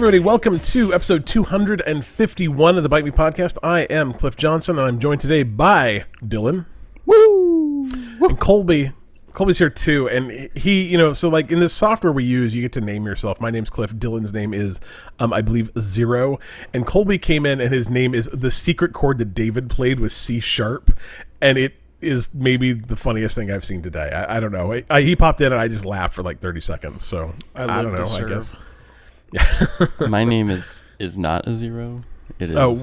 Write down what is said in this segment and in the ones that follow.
everybody. Welcome to episode 251 of the Bite Me podcast. I am Cliff Johnson, and I'm joined today by Dylan. Woo! And Colby. Colby's here too, and he, you know, so like in this software we use, you get to name yourself. My name's Cliff. Dylan's name is, um, I believe, Zero. And Colby came in, and his name is the secret chord that David played with C sharp, and it is maybe the funniest thing I've seen today. I, I don't know. I, I, he popped in, and I just laughed for like 30 seconds. So I I, don't know. to I serve. guess. My name is is not a zero. It is. Oh.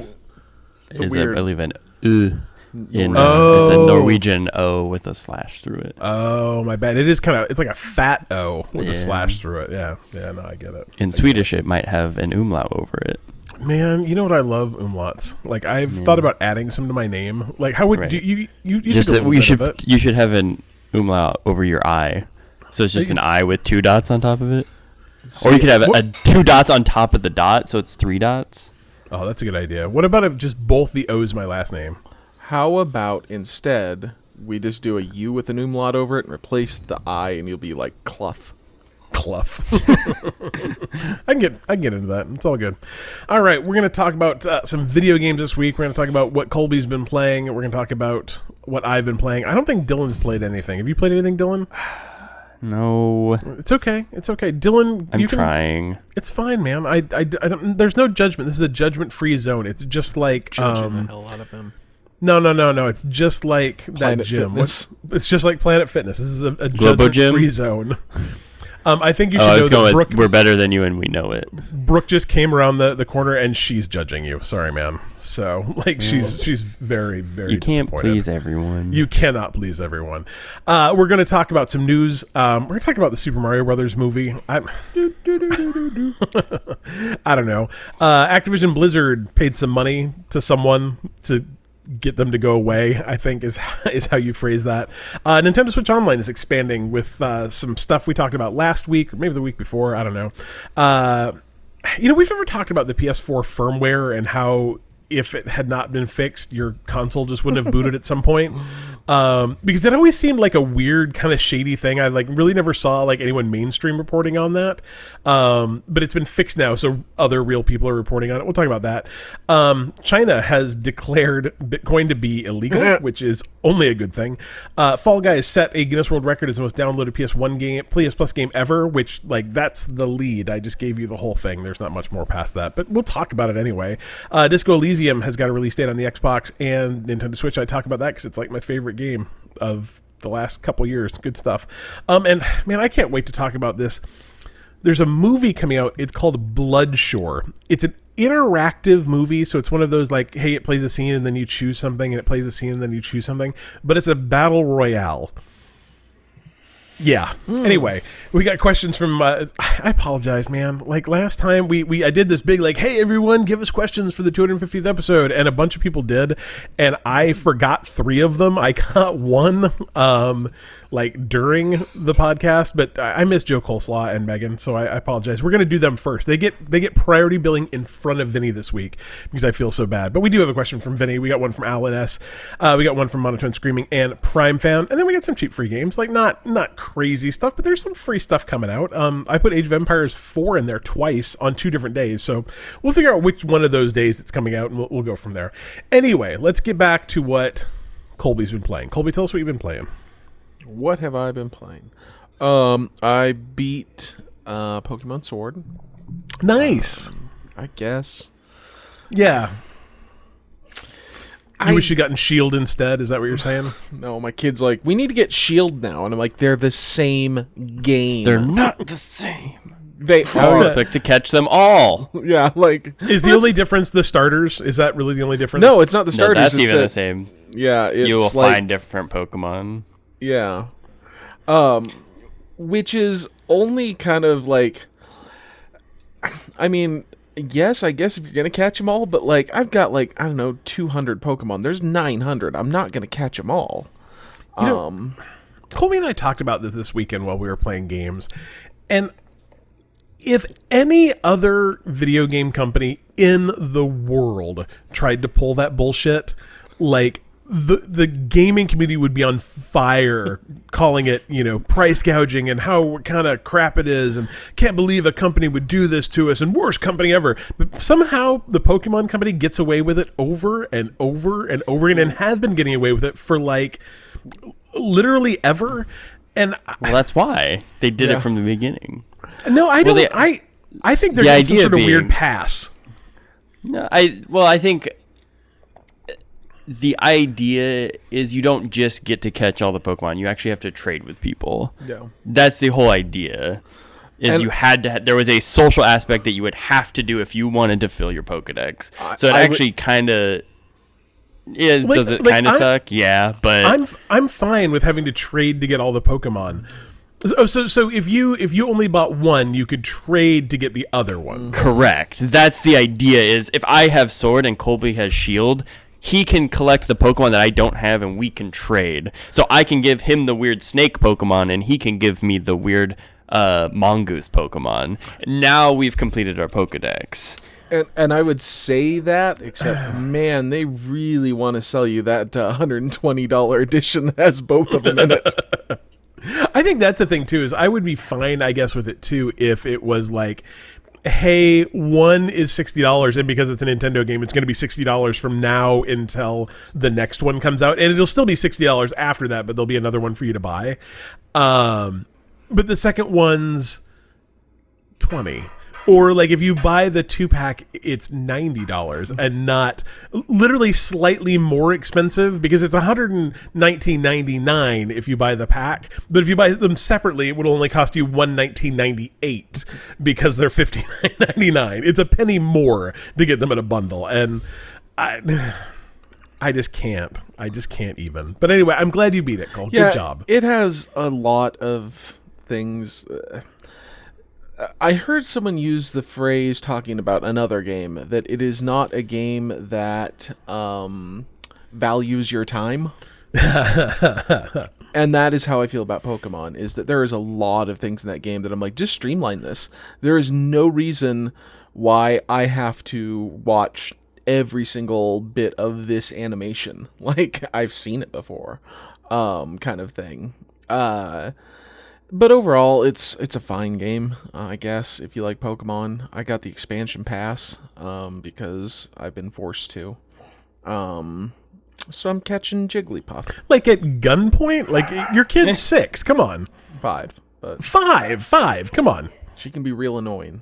the is weird- I believe an uh, in uh, Oh. it's a Norwegian O with a slash through it. Oh, my bad. It is kind of. It's like a fat O with a slash through it. Yeah, yeah. No, I get it. In Swedish, it might have an umlaut over it. Man, you know what I love umlauts. Like I've Yeah. thought about adding some to my name. Like how would Right. do you you you just took a that little should you should have an umlaut over your I. So it's just an I with two dots on top of it. Or you could have a, a two dots on top of the dot, so it's three dots. Oh, that's a good idea. What about if just both the O's my last name? How about instead we just do a U with an umlaut over it and replace the I, and you'll be like Cluff. Cluff. I can get I can get into that. It's all good. All right, we're gonna talk about uh, some video games this week. We're gonna talk about what Colby's been playing. We're gonna talk about what I've been playing. I don't think Dylan's played anything. Have you played anything, Dylan? No, It's okay. It's okay, Dylan. I'm you can, trying. It's fine, man. I, I, I don't, there's no judgment. This is a judgment-free zone. It's just like Judging the um, hell out of him. no, no, no, no. It's just like that gym. Fitness. What's- It's just like Planet Fitness. This is a, a judgment-free zone. Um, I think you should Oh, know that Brooke, with we're better than you and we know it. Brooke just came around the, the corner and she's judging you. Sorry, man. So like she's she's very very You can't disappointed. please everyone. You cannot please everyone. Uh, we're going to talk about some news. Um, we're going to talk about the Super Mario Brothers movie. I, I don't know. Uh, Activision Blizzard paid some money to someone to get them to go away. I think is is how you phrase that. Uh, Nintendo Switch Online is expanding with uh, some stuff we talked about last week, or maybe the week before. I don't know. Uh, you know, we've never talked about the PS4 firmware and how if it had not been fixed, your console just wouldn't have booted at some point. Um, because it always seemed like a weird, kind of shady thing. I like really never saw like anyone mainstream reporting on that. Um, but it's been fixed now, so other real people are reporting on it. We'll talk about that. Um, China has declared Bitcoin to be illegal, which is only a good thing. Uh, Fall Guys set a Guinness World Record as the most downloaded PS1 game, PS Plus game ever, which like that's the lead. I just gave you the whole thing. There's not much more past that, but we'll talk about it anyway. Uh, Disco Elysium has got a release date on the Xbox and Nintendo Switch. I talk about that because it's like my favorite game of the last couple years. Good stuff. Um, and man, I can't wait to talk about this there's a movie coming out. It's called Bloodshore. It's an interactive movie, so it's one of those like, hey, it plays a scene and then you choose something, and it plays a scene and then you choose something. But it's a battle royale. Yeah. Anyway, we got questions from. Uh, I apologize, man. Like last time, we we I did this big like, hey everyone, give us questions for the 250th episode, and a bunch of people did, and I forgot three of them. I got one, um, like during the podcast, but I I missed Joe Coleslaw and Megan, so I, I apologize. We're gonna do them first. They get they get priority billing in front of Vinny this week because I feel so bad. But we do have a question from Vinny. We got one from Alan S. Uh, we got one from Monotone Screaming and Prime Fan, and then we got some cheap free games, like not not crazy stuff, but there's some free stuff coming out. Um, I put Age of Empires four in there twice on two different days, so we'll figure out which one of those days it's coming out, and we'll, we'll go from there. Anyway, let's get back to what Colby's been playing. Colby, tell us what you've been playing. What have I been playing? Um, I beat uh, Pokemon Sword. Nice. I guess. Yeah. You I- wish you gotten Shield instead. Is that what you're saying? No, my kid's like, we need to get Shield now, and I'm like, they're the same game. They're not the same. they I would are. expect to catch them all. yeah, like Is the only difference the starters? Is that really the only difference? no, it's not the No, starters. that's it's even a- the same. Yeah, it's you will like, find different Pokemon. Yeah. Um which is only kind of like I mean, yes, I guess if you're going to catch them all, but like I've got like I don't know 200 Pokemon. There's 900. I'm not going to catch them all. know- um Colby and I talked about this this weekend while we were playing games, and if any other video game company in the world tried to pull that bullshit, like the the gaming community would be on fire calling it you know price gouging and how kind of crap it is and can't believe a company would do this to us and worst company ever but somehow the pokemon company gets away with it over and over and over again and has been getting away with it for like literally ever and I- Well, that's why they did Yeah. it from the beginning. no i don't they- i i think The there's some idea sort of weird pass No, I well, I think the idea is you don't just get to catch all the Pokemon. You actually have to trade with people. Yeah. That's the whole idea. Is And- you had to. There was a social aspect that you would have to do if you wanted to fill your Pokedex. So it I actually kind of. Yeah, Like- does it like, kind of suck? Yeah, but I'm I'm fine with having to trade to get all the Pokemon. So, oh, so so if you if you only bought one, you could trade to get the other one. Correct. That's the idea. Is if I have sword and Colby has shield, he can collect the Pokemon that I don't have, and we can trade. So I can give him the weird snake Pokemon, and he can give me the weird uh, mongoose Pokemon. Now we've completed our Pokedex. And, and I would say that, except man, they really want to sell you that uh, $120 edition that has both of them in it. I think that's the thing too. Is I would be fine, I guess, with it too if it was like. Hey, one is sixty dollars, and because it's a Nintendo game, it's going to be sixty dollars from now until the next one comes out, and it'll still be sixty dollars after that. But there'll be another one for you to buy. Um, but the second one's twenty. Or like if you buy the two pack, it's ninety dollars and not literally slightly more expensive because it's one hundred and nineteen ninety nine if you buy the pack. But if you buy them separately, it would only cost you one nineteen ninety eight because they're fifty nine ninety nine. It's a penny more to get them in a bundle, and I. I just can't. I just can't even. But anyway, I'm glad you beat it, Cole. Yeah, Good job. It has a lot of things. uh, I heard someone use the phrase talking about another game that it is not a game that um, values your time. and that is how I feel about Pokemon is that there is a lot of things in that game that I'm like just streamline this. There is no reason why I have to watch every single bit of this animation. Like I've seen it before. Um kind of thing. Uh but overall, it's it's a fine game, uh, I guess. If you like Pokemon, I got the expansion pass um, because I've been forced to. Um, so I'm catching Jigglypuff Like at gunpoint? Like your kid's six. Come on. five, but Five. Five. Come on. she can be real annoying.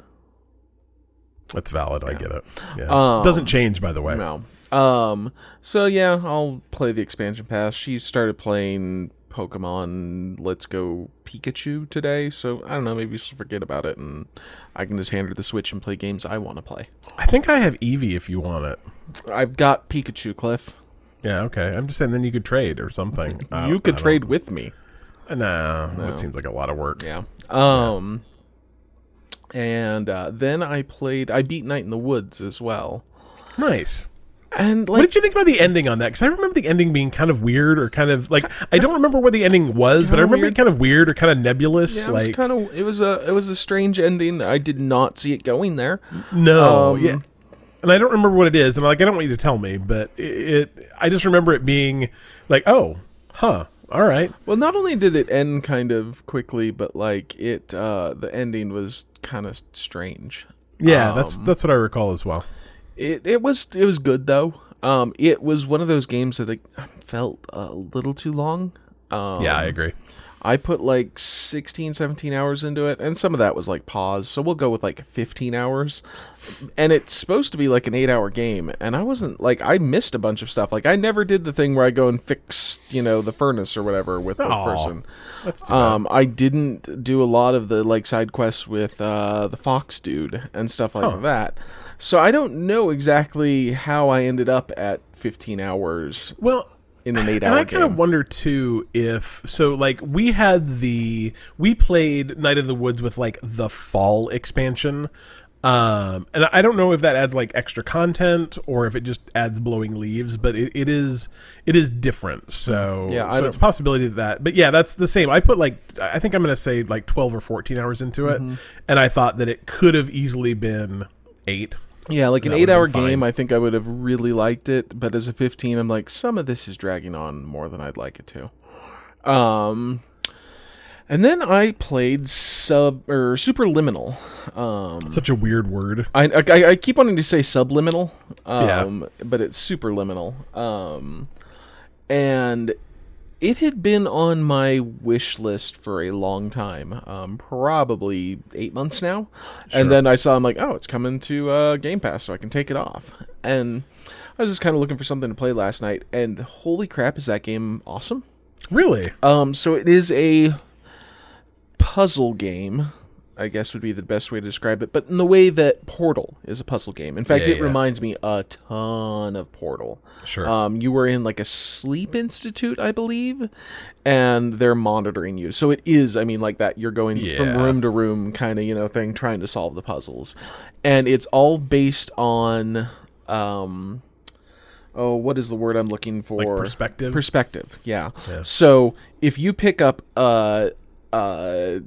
That's valid. I get it. Yeah. Um, Doesn't change, by the way. No. Um. So yeah, I'll play the expansion pass. She started playing Pokemon Let's Go Pikachu today, so I don't know. Maybe she'll forget about it, and I can just hand her the Switch and play games I want to play. I think I have Eevee if you want it. I've got Pikachu, Cliff. Yeah, okay. I'm just saying then you could trade or something. You could trade with me. Nah, that seems like a lot of work. Yeah. Um. And uh, then I played. I beat Night in the Woods as well. Nice. And What did you think about the ending on that? Because I remember the ending being kind of weird or kind of like I don't remember what the ending was, but I remember weird. it kind of weird or kind of nebulous. yeah, it was like kind of. It was a. It was a strange ending. I did not see it going there. no, um, yeah. And I don't remember what it is, and like I don't want you to tell me, but it, it I just remember it being like, oh, huh, all right. Well, not only did it end kind of quickly, but like it. Uh, the ending was kind of strange. Yeah, that's Um, that's what I recall as well. It it was it was good though. Um, it was one of those games that felt a little too long. Um, Yeah, I agree. I put like 16, 17 hours into it, and some of that was like pause. So we'll go with like 15 hours. And it's supposed to be like an eight hour game. And I wasn't like, I missed a bunch of stuff. Like, I never did the thing where I go and fix, you know, the furnace or whatever with the person. That's too bad. Um, I didn't do a lot of the like side quests with uh, the fox dude and stuff like Huh. that. So I don't know exactly how I ended up at 15 hours Well, in an eight and hour I kind of wonder too if so. Like we had the we played Night of the Woods with like the fall expansion. Um, and I don't know if that adds like extra content or if it just adds blowing leaves, but it, it is it is different. So Yeah, so it's a possibility of that. But yeah, that's the same. I put like I think I'm gonna say like 12 or 14 hours into it, Mm-hmm. and I thought that it could have easily been eight. Yeah, like an That eight-hour game, I think I would have really liked it. But as a fifteen, I'm like, some of this is dragging on more than I'd like it to. Um, and then I played sub or superliminal. Um, Such a weird word. I, I, I keep wanting to say subliminal, Yeah. um, but it's superliminal. Um, and it had been on my wish list for a long time, um, probably eight months now. Sure. And then I saw, I'm like, oh, it's coming to uh, Game Pass, so I can take it off. And I was just kind of looking for something to play last night, and holy crap, is that game awesome! Really? Um, so it is a puzzle game, I guess would be the best way to describe it, but in the way that Portal is a puzzle game. In fact, Yeah, it yeah. reminds me a ton of Portal. Sure. Um, you were in like a sleep institute, I believe, and they're monitoring you. So it is, I mean, like that. You're going from room to room, kind of, you know, thing, trying to solve the puzzles, and it's all based on, um, oh, what is the word I'm looking for? perspective? Perspective. Yeah. Yeah. So if you pick up a, a,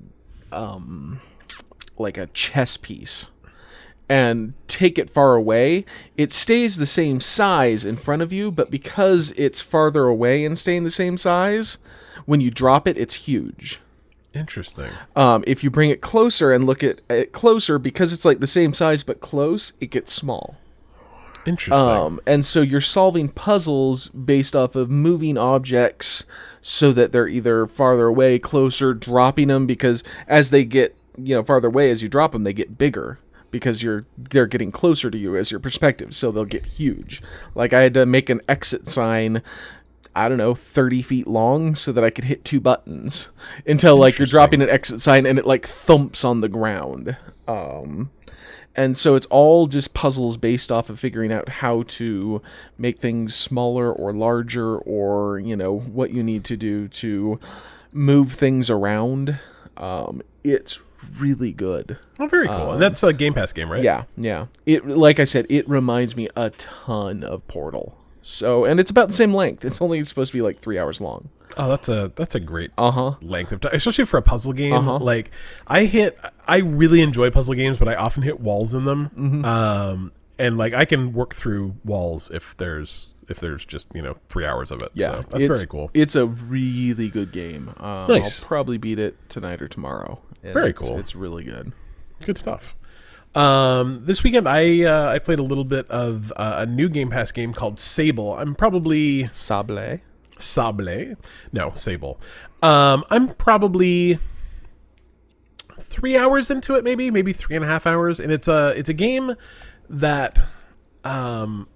um, like a chess piece and take it far away, it stays the same size in front of you, but because it's farther away and staying the same size, when you drop it, it's huge. Interesting. Um, if you bring it closer and look at it closer, because it's like the same size but close, it gets small. Interesting. Um, and so you're solving puzzles based off of moving objects so that they're either farther away, closer, dropping them because as they get, you know, farther away as you drop them, they get bigger because you're they're getting closer to you as your perspective, so they'll get huge. Like I had to make an exit sign I don't know, 30 feet long so that I could hit two buttons until like you're dropping an exit sign and it like thumps on the ground. Um, and so it's all just puzzles based off of figuring out how to make things smaller or larger or, you know, what you need to do to move things around. Um, it's really good. oh, very cool. and that's a Game Pass game, right? Um, Yeah, yeah. It like I said, it reminds me a ton of Portal. So, and it's about the same length. It's only supposed to be like 3 hours long. Oh, that's a that's a great Uh-huh. length of time, especially for a puzzle game. Uh-huh. Like I hit, I really enjoy puzzle games, but I often hit walls in them. Mm-hmm. Um, and like I can work through walls if there's if there's just you know three hours of it. Yeah, so that's very cool. It's a really good game. Um, Nice. I'll probably beat it tonight or tomorrow. Very it's- cool. It's really good. Good stuff. Um, this weekend I uh, I played a little bit of uh, a new Game Pass game called Sable. I'm probably Sable. Sable. No, Sable. Um, I'm probably three hours into it, maybe, maybe three and a half hours, and it's a it's a game that um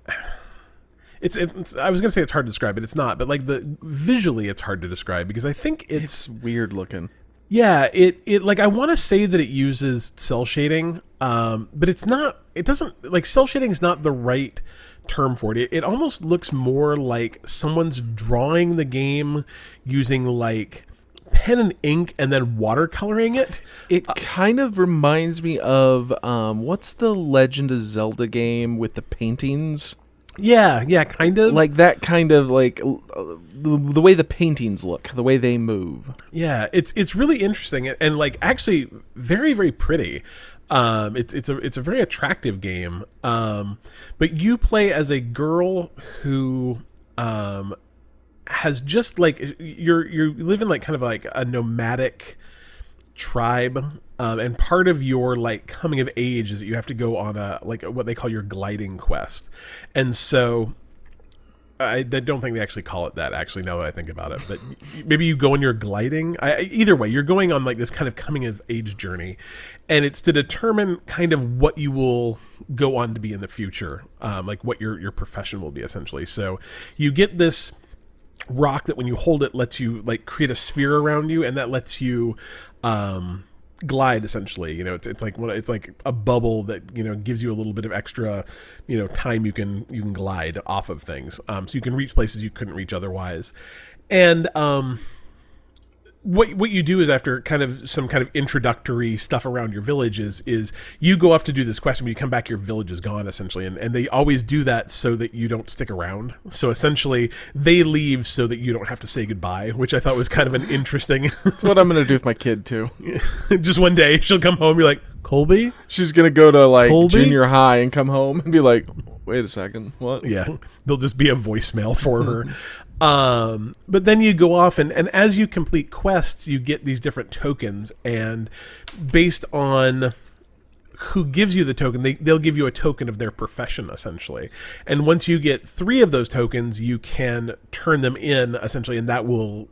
it's, it's I was gonna say it's hard to describe, but it's not. But like the visually, it's hard to describe because I think it's It's weird looking. yeah, it it like I want to say that it uses cell shading, um, but it's not. It doesn't like cell shading is not the right term for it. it. It almost looks more like someone's drawing the game using like pen and ink and then watercoloring it. It kind of reminds me of um, what's the Legend of Zelda game with the paintings? Yeah, yeah, kind of. Like that kind of like uh, the, the way the paintings look, the way they move. Yeah, it's it's really interesting and, and like actually very very pretty. Um, it's it's a it's a very attractive game. Um, but you play as a girl who um, has just like you're you live in like kind of like a nomadic tribe um, and part of your like coming of age is that you have to go on a like what they call your gliding quest and so I, don't think they actually call it that. Actually, now that I think about it, but maybe you go on your gliding. I- either way, you're going on like this kind of coming of age journey, and it's to determine kind of what you will go on to be in the future, um, like what your your profession will be essentially. So you get this rock that when you hold it lets you like create a sphere around you, and that lets you. Um, glide essentially you know it's, it's like it's like a bubble that you know gives you a little bit of extra you know time you can you can glide off of things. Um so you can reach places you couldn't reach otherwise. And um what what you do is after kind of some kind of introductory stuff around your village is is you go off to do this quest and when you come back your village is gone essentially and, and they always do that so that you don't stick around so essentially they leave so that you don't have to say goodbye which i thought was kind of an interesting That's what I'm gonna do with my kid too. just one day she'll come home you're like Colby. She's gonna go to like Colby? junior high and come home and be like, "Wait a second, what?" Yeah, there'll just be a voicemail for her. um, but then you go off, and, and as you complete quests, you get these different tokens, and based on who gives you the token, they, they'll give you a token of their profession, essentially. And once you get three of those tokens, you can turn them in, essentially, and that will.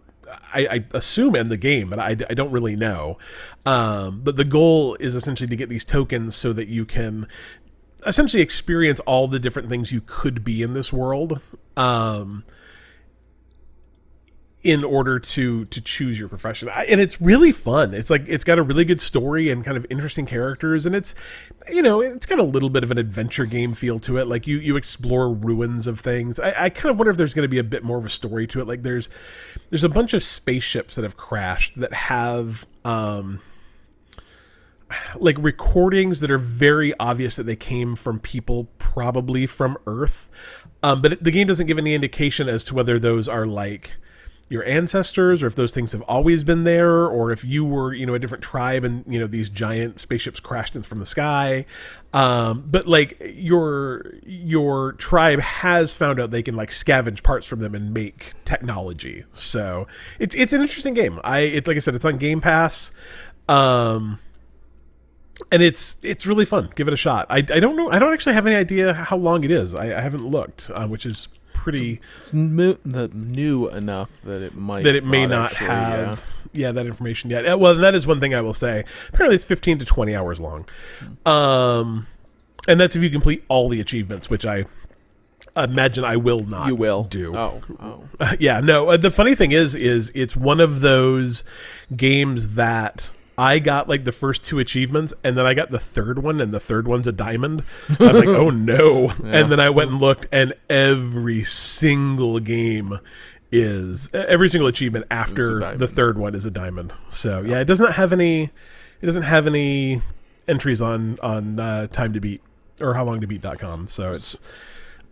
I, I assume end the game, but I, I don't really know. Um, but the goal is essentially to get these tokens so that you can essentially experience all the different things you could be in this world um, in order to to choose your profession. I- and it's really fun. It's like it's got a really good story and kind of interesting characters and it's you know it's got a little bit of an adventure game feel to it. Like you you explore ruins of things. I, I kind of wonder if there's going to be a bit more of a story to it. Like there's there's a bunch of spaceships that have crashed that have um like recordings that are very obvious that they came from people probably from earth. Um, but the game doesn't give any indication as to whether those are like your ancestors or if those things have always been there or if you were you know a different tribe and you know these giant spaceships crashed in from the sky. Um, but like your your tribe has found out they can like scavenge parts from them and make technology. So it's it's an interesting game. I it's like i said it's on game pass. Um and it's it's really fun. Give it a shot. I, I don't know. I don't actually have any idea how long it is. I, I haven't looked, uh, which is pretty It's the new enough that it might that it may not actually, have yeah. that information yet. Uh, Well, that is one thing I will say. Apparently, it's fifteen to twenty hours long, um, and that's if you complete all the achievements, which I imagine I will not. You will do. Oh, oh. yeah, no. Uh, the funny thing is, is it's one of those games that I got like the first two achievements, and then I got the third one, and the third one's a diamond. I'm like, oh no! And then I went and looked, and every single game is every single achievement after the third one is a diamond. So yeah, it does not have any. It doesn't have any entries on on uh, time to beat or how long to beat.com. So it's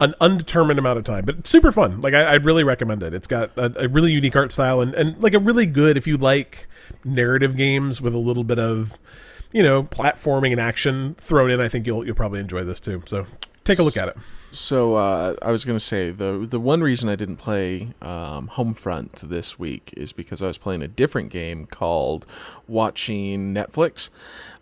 an undetermined amount of time, but super fun. Like I, I'd really recommend it. It's got a, a really unique art style and, and like a really good if you like narrative games with a little bit of you know platforming and action thrown in. I think you'll you'll probably enjoy this too. So take a look at it. So uh, I was gonna say the the one reason I didn't play um, Homefront this week is because I was playing a different game called Watching Netflix.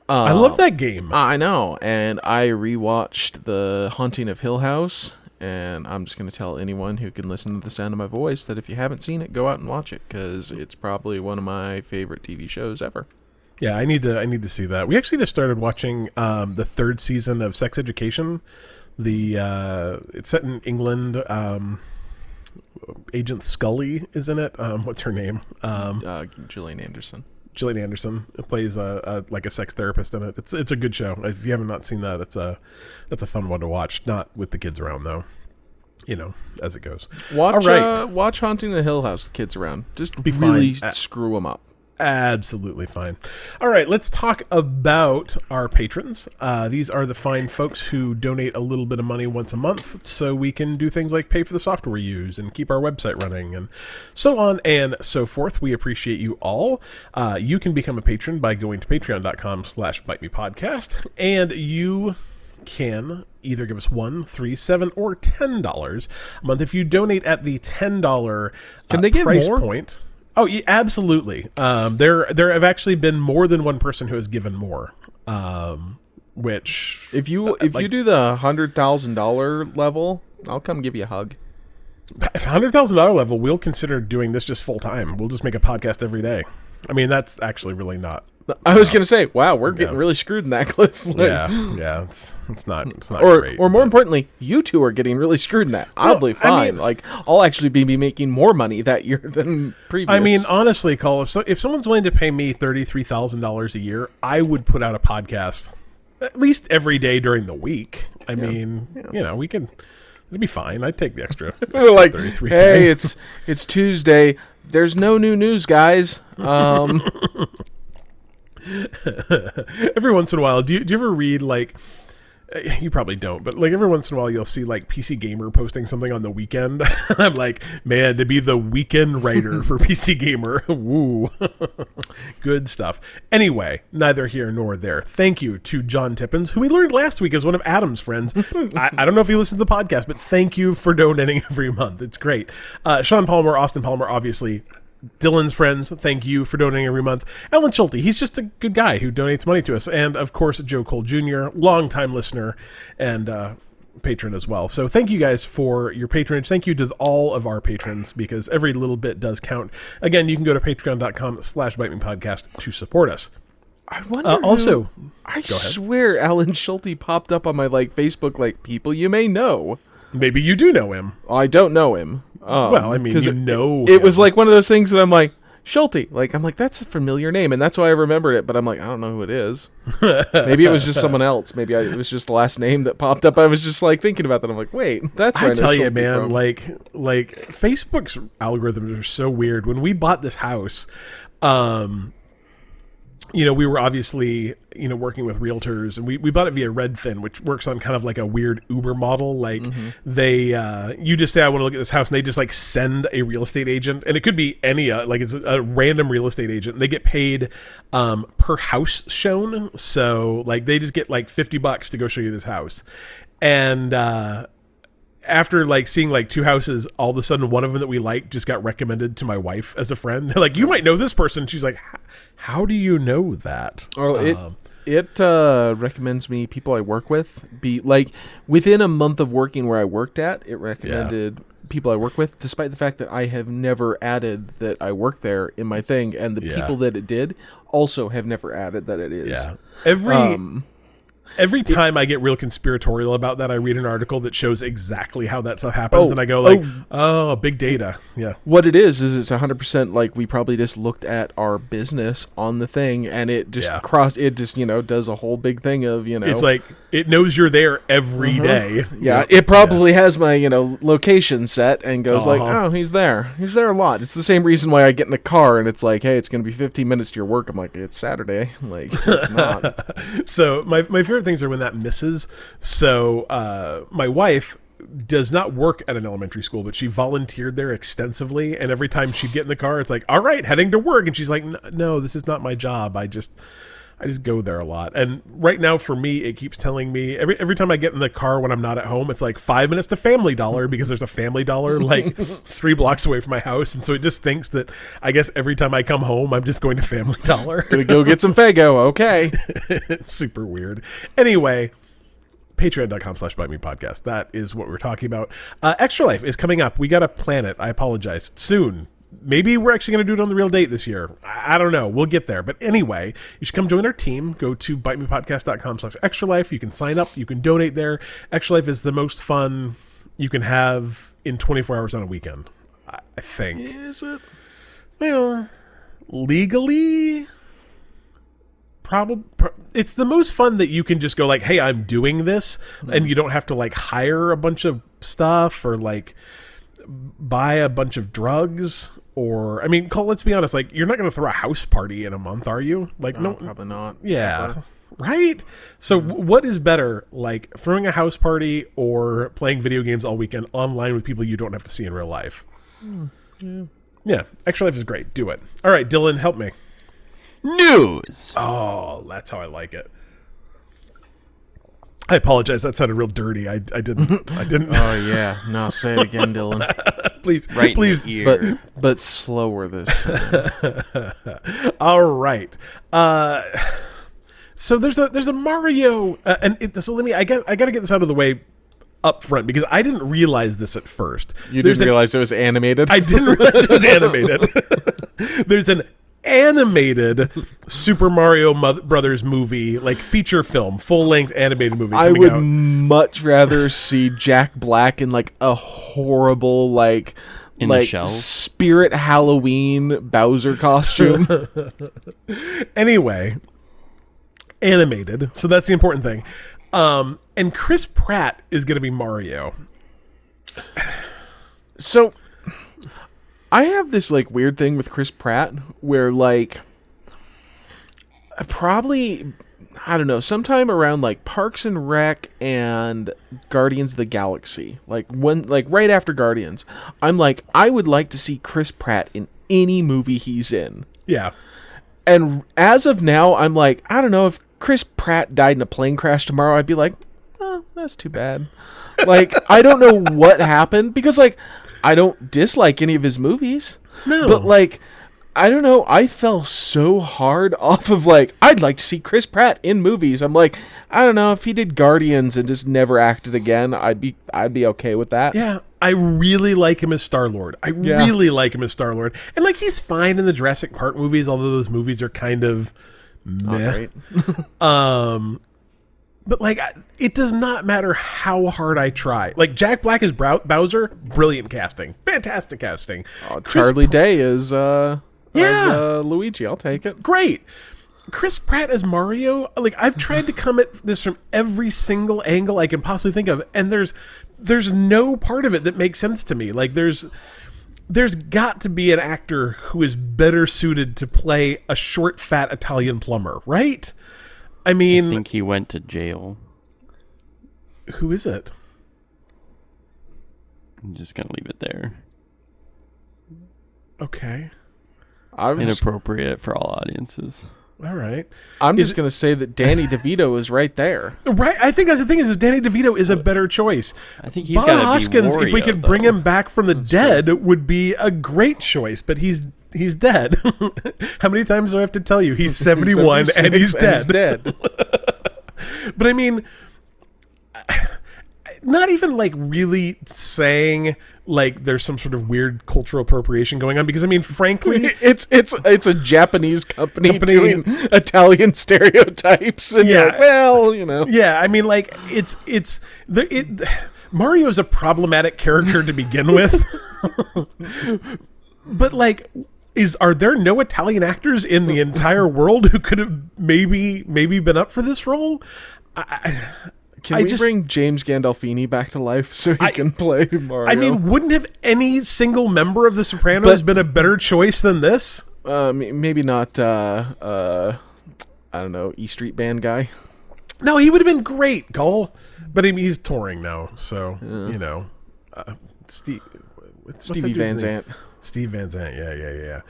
I Um, love that game. I know, and I rewatched The Haunting of Hill House, and I'm just going to tell anyone who can listen to the sound of my voice that if you haven't seen it, go out and watch it because it's probably one of my favorite TV shows ever. Yeah, I need to I need to see that. We actually just started watching um, the third season of Sex Education. The uh, it's set in England. Um, Agent Scully is in it. Um, what's her name? Um, Uh, Gillian Anderson. Gillian Anderson plays a, a like a sex therapist in it. It's it's a good show. If you haven't not seen that, it's a that's a fun one to watch. Not with the kids around though. You know, as it goes. Watch, All right. uh, watch Haunting the Hill House with kids around. Just Be really fine. Uh, screw them up. Absolutely fine. All right, let's talk about our patrons. Uh, these are the fine folks who donate a little bit of money once a month so we can do things like pay for the software we use and keep our website running and so on and so forth. We appreciate you all. Uh, you can become a patron by going to patreon.com slash bite me podcast and you can either give us one, three, seven, or ten dollars a month. If you donate at the ten dollar Can they give price more? point, oh, yeah, absolutely. Um, there, there have actually been more than one person who has given more. Um, which If you if you do the hundred thousand dollar level, I'll come give you a hug. If hundred thousand dollar level, we'll consider doing this just full time. We'll just make a podcast every day. I mean, that's actually really not. I was gonna say, wow, we're getting really screwed in that cliff. Like, Yeah, yeah, it's it's not it's not or great. or more importantly, you two are getting really screwed in that. I'll be I fine. mean- like I'll actually be, be making more money that year than previous. I mean, honestly, Cole, if so, if someone's willing to pay me thirty three thousand dollars a year, I would put out a podcast at least every day during the week. I mean, you know, we can It'd be fine. I'd take the extra. We're like, 33K. hey, it's it's Tuesday. There's no new news, guys. Um, every once in a while, do you, do you ever read like uh, you probably don't, but like every once in a while, you'll see like PC Gamer posting something on the weekend. I'm like, man, to be the weekend writer for PC Gamer, woo, good stuff. Anyway, neither here nor there. Thank you to John Tippins, who we learned last week is one of Adam's friends. I, I don't know if he listens to the podcast, but thank you for donating every month. It's great. Uh, Sean Palmer, Austin Palmer, obviously Dylan's friends, thank you for donating every month. Alan Schulte, he's just a good guy who donates money to us. And of course, Joe Cole Jr., longtime listener and uh, patron as well. So thank you guys for your patronage. Thank you to all of our patrons because every little bit does count. Again, you can go to patreon.com slash bite me podcast to support us. I wonder. Uh, who- also, I swear Alan Schulte popped up on my like Facebook like people you may know. maybe you do know him. I don't know him. Um, Well, I mean, you it, know It was like one of those things that I'm like Schulte. Like I'm like that's a familiar name, and that's why I remembered it. But I'm like I don't know who it is. Maybe it was just someone else. Maybe I, it was just the last name that popped up. I was just like thinking about that. I'm like, wait, that's I I, tell you, man, from. like like Facebook's algorithms are so weird. When we bought this house, um, you know, we were obviously you know working with realtors, and we, we bought it via Redfin, which works on kind of like a weird Uber model. Like they, uh, you just say, I want to look at this house, and they just like send a real estate agent, and it could be any uh, like it's a, a random real estate agent. And they get paid um, per house shown, so like they just get like fifty bucks to go show you this house, and. uh after like seeing like two houses, all of a sudden one of them that we like just got recommended to my wife as a friend. They're like, you might know this person. She's like, how do you know that? Oh, it Um, it uh, recommends me people I work with. Be like within a month of working where I worked at, it recommended people I work with, despite the fact that I have never added that I work there in my thing, and the Yeah. people that it did also have never added that it is. yeah. Every Um, every time I get real conspiratorial about that, I read an article that shows exactly how that stuff happens, Oh, and I go like, oh, big data. Yeah. what it is is it's 100% like we probably just looked at our business on the thing and it just Yeah. cross it just you know does a whole big thing of you know It's like it knows you're there every day. Uh-huh. Yeah, it probably has my you know location set and goes like, Uh-huh. oh, he's there. He's there a lot. It's the same reason why I get in a car and it's like, hey, it's gonna be 15 minutes to your work. I'm like, it's Saturday. Like, it's not. so my, my favorite things are when that misses. So uh, my wife does not work at an elementary school but she volunteered there extensively. And every time she'd get in the car it's like all right heading to work. And she's like no this is not my job. I just i just go there a lot and right now for me it keeps telling me every every time i get in the car when i'm not at home it's like five minutes to family dollar because there's a family dollar like three blocks away from my house and so it just thinks that i guess every time i come home i'm just going to family dollar Gonna go get some Fago. Okay. super weird. Anyway, patreon.com slash bite me podcast. That is what we're talking about. Uh, Extra Life is coming up. We got a plan it. I apologize. Soon. Maybe we're actually going to do it on the real date this year. I don't know. We'll get there. But anyway, you should come join our team. Go to bitemepodcast.com slash extra life. You can sign up. You can donate there. Extra Life is the most fun you can have in 24 hours on a weekend. I I think. Is it? Well, legally, probably it's the most fun that you can just go like, "Hey, I'm doing this," mm-hmm. and you don't have to like hire a bunch of stuff or like buy a bunch of drugs. Or I mean, Cole, let's be honest. Like, you're not going to throw a house party in a month, are you? Like, No, no, probably not. yeah. Ever. Right? So, mm-hmm. w what is better, like throwing a house party or playing video games all weekend online with people you don't have to see in real life? Hmm, yeah. Extra Life is great. Do it. All right, Dylan, help me. News. Oh, that's how I like it. I apologize. That sounded real dirty. I, I didn't. I didn't. Oh yeah. No, say it again, Dylan. please, Right please. in. But but slower this time. All right. Uh, so there's a there's a Mario, uh, and it, so let me. I got I got to get this out of the way up front because I didn't realize this at first. You There's didn't an- realize it was animated. I didn't realize it was animated. there's an animated Super Mario Mo- Brothers movie, like feature film, full length animated movie. I would out. much rather see Jack Black in like a horrible like In like shells? Spirit Halloween Bowser costume. anyway, animated. So that's the important thing. Um, and Chris Pratt is going to be Mario. so I have this like weird thing with Chris Pratt where like I probably I don't know, sometime around like Parks and Rec and Guardians of the Galaxy. Like when like right after Guardians, I'm like I would like to see Chris Pratt in any movie he's in. Yeah. And as of now, I'm like, I don't know if Chris Pratt died in a plane crash tomorrow, I'd be like, oh, that's too bad. like I don't know what happened because like I don't dislike any of his movies. No. But like I don't know, I fell so hard off of like I'd like to see Chris Pratt in movies. I'm like, I don't know if he did Guardians and just never acted again, I'd be I'd be okay with that. Yeah, I really like him as Star Lord. I Yeah. really like him as Star Lord, and like he's fine in the Jurassic Park movies, although those movies are kind of meh. Um, but like, it does not matter how hard I try. Like Jack Black is Bowser, brilliant casting, fantastic casting. Oh, Charlie Day is uh Yeah. as, uh, Luigi, I'll take it. great. Chris Pratt as Mario, like I've tried to come at this from every single angle I can possibly think of, and there's there's no part of it that makes sense to me. Like there's there's got to be an actor who is better suited to play a short, fat Italian plumber, right? I mean, I think he went to jail. who is it? I'm just gonna leave it there. Okay, I'm just, Inappropriate for all audiences. all right, I'm is just it- gonna say that Danny DeVito is right there. right. I think that's the thing is, is Danny DeVito is a better choice. I think he's Bob Hoskins, be if we Wario, could bring him back from the dead, would be a great choice. But he's he's dead. How many times do I have to tell you he's seventy one and he's 76 dead? dead. But I mean, not even like really saying like there's some sort of weird cultural appropriation going on because I mean, frankly, it's it's it's a Japanese company, Company. doing Italian stereotypes, and Yeah. like, well, you know, yeah, I mean, like it's it's the it. Mario's a problematic character to begin with, but like. Is are there no Italian actors in the entire world who could have maybe maybe been up for this role? can I we just- bring James Gandolfini back to life so he I- can play Mario? I mean, wouldn't have any single member of The Sopranos But- been a better choice than this? uh, maybe not. Uh, uh, I don't know, E Street Band guy. No, he would have been great, Cole. But I mean, he's touring now, so you know, uh, Steve, Stevie Van name? Zant. Steve Van Zandt. Yeah, yeah, yeah.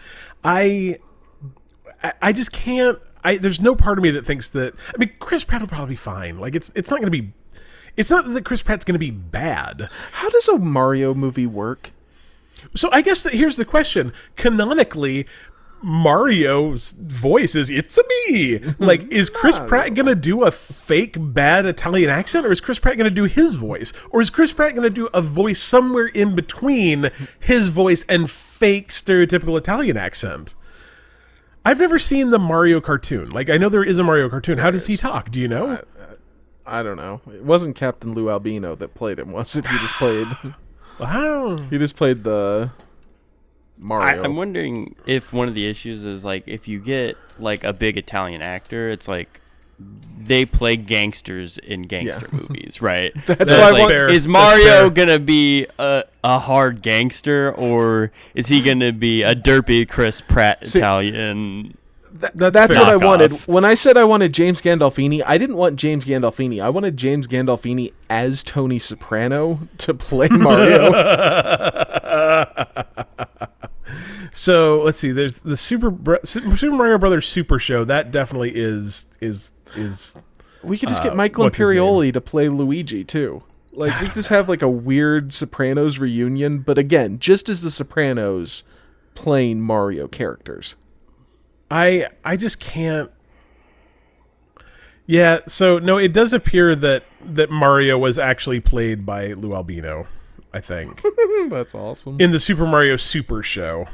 I, I, I just can't. I there's no part of me that thinks that. I mean, Chris Pratt will probably be fine. Like it's it's not going to be. It's not that Chris Pratt's going to be bad. How does a Mario movie work? So I guess that here's the question. Canonically, Mario's voice is "It's a me." Like, is Chris Pratt gonna do a fake bad Italian accent, or is Chris Pratt gonna do his voice, or is Chris Pratt gonna do a voice somewhere in between his voice and fake stereotypical Italian accent? I've never seen the Mario cartoon. Like, I know there is a Mario cartoon. How does he talk? Do you know? Uh, I don't know. It wasn't Captain Lou Albano that played him, was it? He just played. Wow. he just played the Mario. I'm wondering if one of the issues is like if you get like a big Italian actor, it's like they play gangsters in gangster movies, right? That's So why I fair. Is Mario gonna be a, a hard gangster, or is he gonna be a derpy Chris Pratt See- Italian? Th- That's that's what I wanted. When I said I wanted James Gandolfini, I didn't want James Gandolfini. I wanted James Gandolfini as Tony Soprano to play Mario. So let's see. There's the Super Super Mario Brothers Super Show. That definitely is is is. we could just get Uh, Michael what's his name? Imperioli to play Luigi too. Like we just have like a weird Sopranos reunion, but again, just as the Sopranos playing Mario characters. I I just can't. Yeah. So no, it does appear that that Mario was actually played by Lou Albano. I think That's awesome. in the Super Mario Super Show.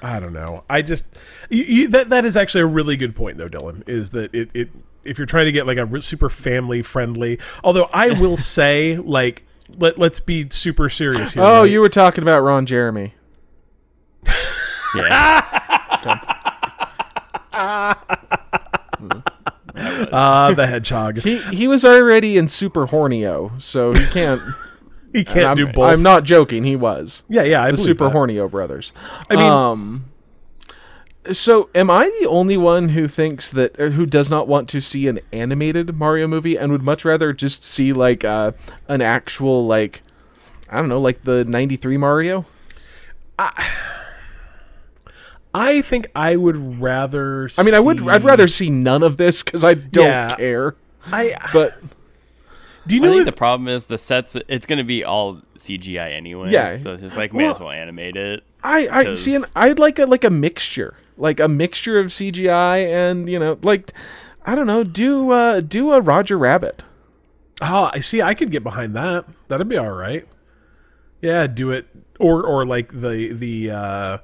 I don't know. I just you, you, that that is actually a really good point though, Dylan. Is that it it if you're trying to get like a super family friendly. Although I will say like let let's be super serious here. Oh, right? you were talking about Ron Jeremy. Yeah, ah the hedgehog. He he was already in Super Hornio, so he can't. He can't I'm, do both. I'm not joking. He was Yeah, yeah. I the Super that. Hornio brothers. I mean- um, So, am I the only one who thinks that, or who does not want to see an animated Mario movie and would much rather just see like uh, an actual like, I don't know, like the '93 Mario? I I think I would rather. I mean, I would, I'd rather see none of this because I don't Yeah. care. I But do you I know think if the problem is the sets. It's going to be all CGI anyway. Yeah. So it's just like may Well- as well animate it. I, I see, an, I'd like a like a mixture, like a mixture of CGI and you know, like I don't know, do uh, do a Roger Rabbit. Oh, I see. I could get behind that. That'd be all right. Yeah, do it, or or like the the uh,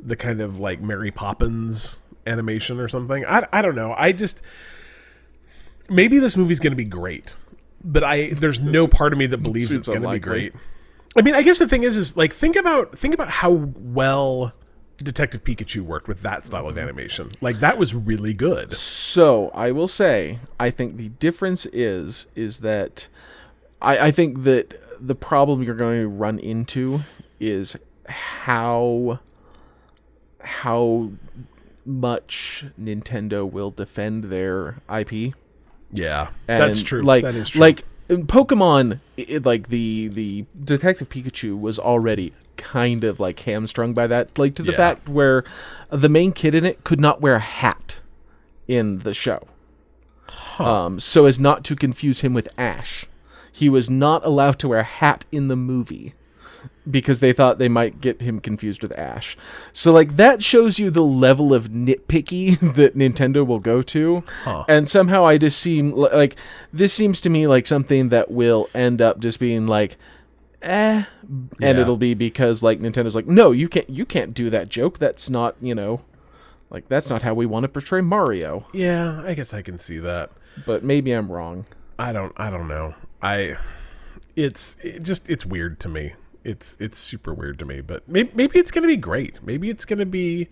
the kind of like Mary Poppins animation or something. I, I don't know. I just maybe this movie's going to be great, but I there's no part of me that believes it's going to be great. I mean, I guess the thing is, is like think about think about how well Detective Pikachu worked with that style of animation. Like that was really good. So I will say, I think the difference is is that I, I think that the problem you're going to run into is how how much Nintendo will defend their IP. Yeah, And that's true. Like, that is true. like Pokemon, it, like the the Detective Pikachu was already kind of like hamstrung by that, like to the Yeah. fact where the main kid in it could not wear a hat in the show, um, so as not to confuse him with Ash. He was not allowed to wear a hat in the movie because they thought they might get him confused with Ash. So like that shows you the level of nitpicky that Nintendo will go to. And somehow I just seem like this seems to me like something that will end up just being like eh and Yeah. it'll be because like Nintendo's like no, you can't you can't do that joke. That's not, you know, like that's not how we want to portray Mario. yeah, I guess I can see that. But maybe I'm wrong. I don't I don't know. I it's it just it's weird to me. It's it's super weird to me, but maybe maybe it's going to be great. Maybe it's going to be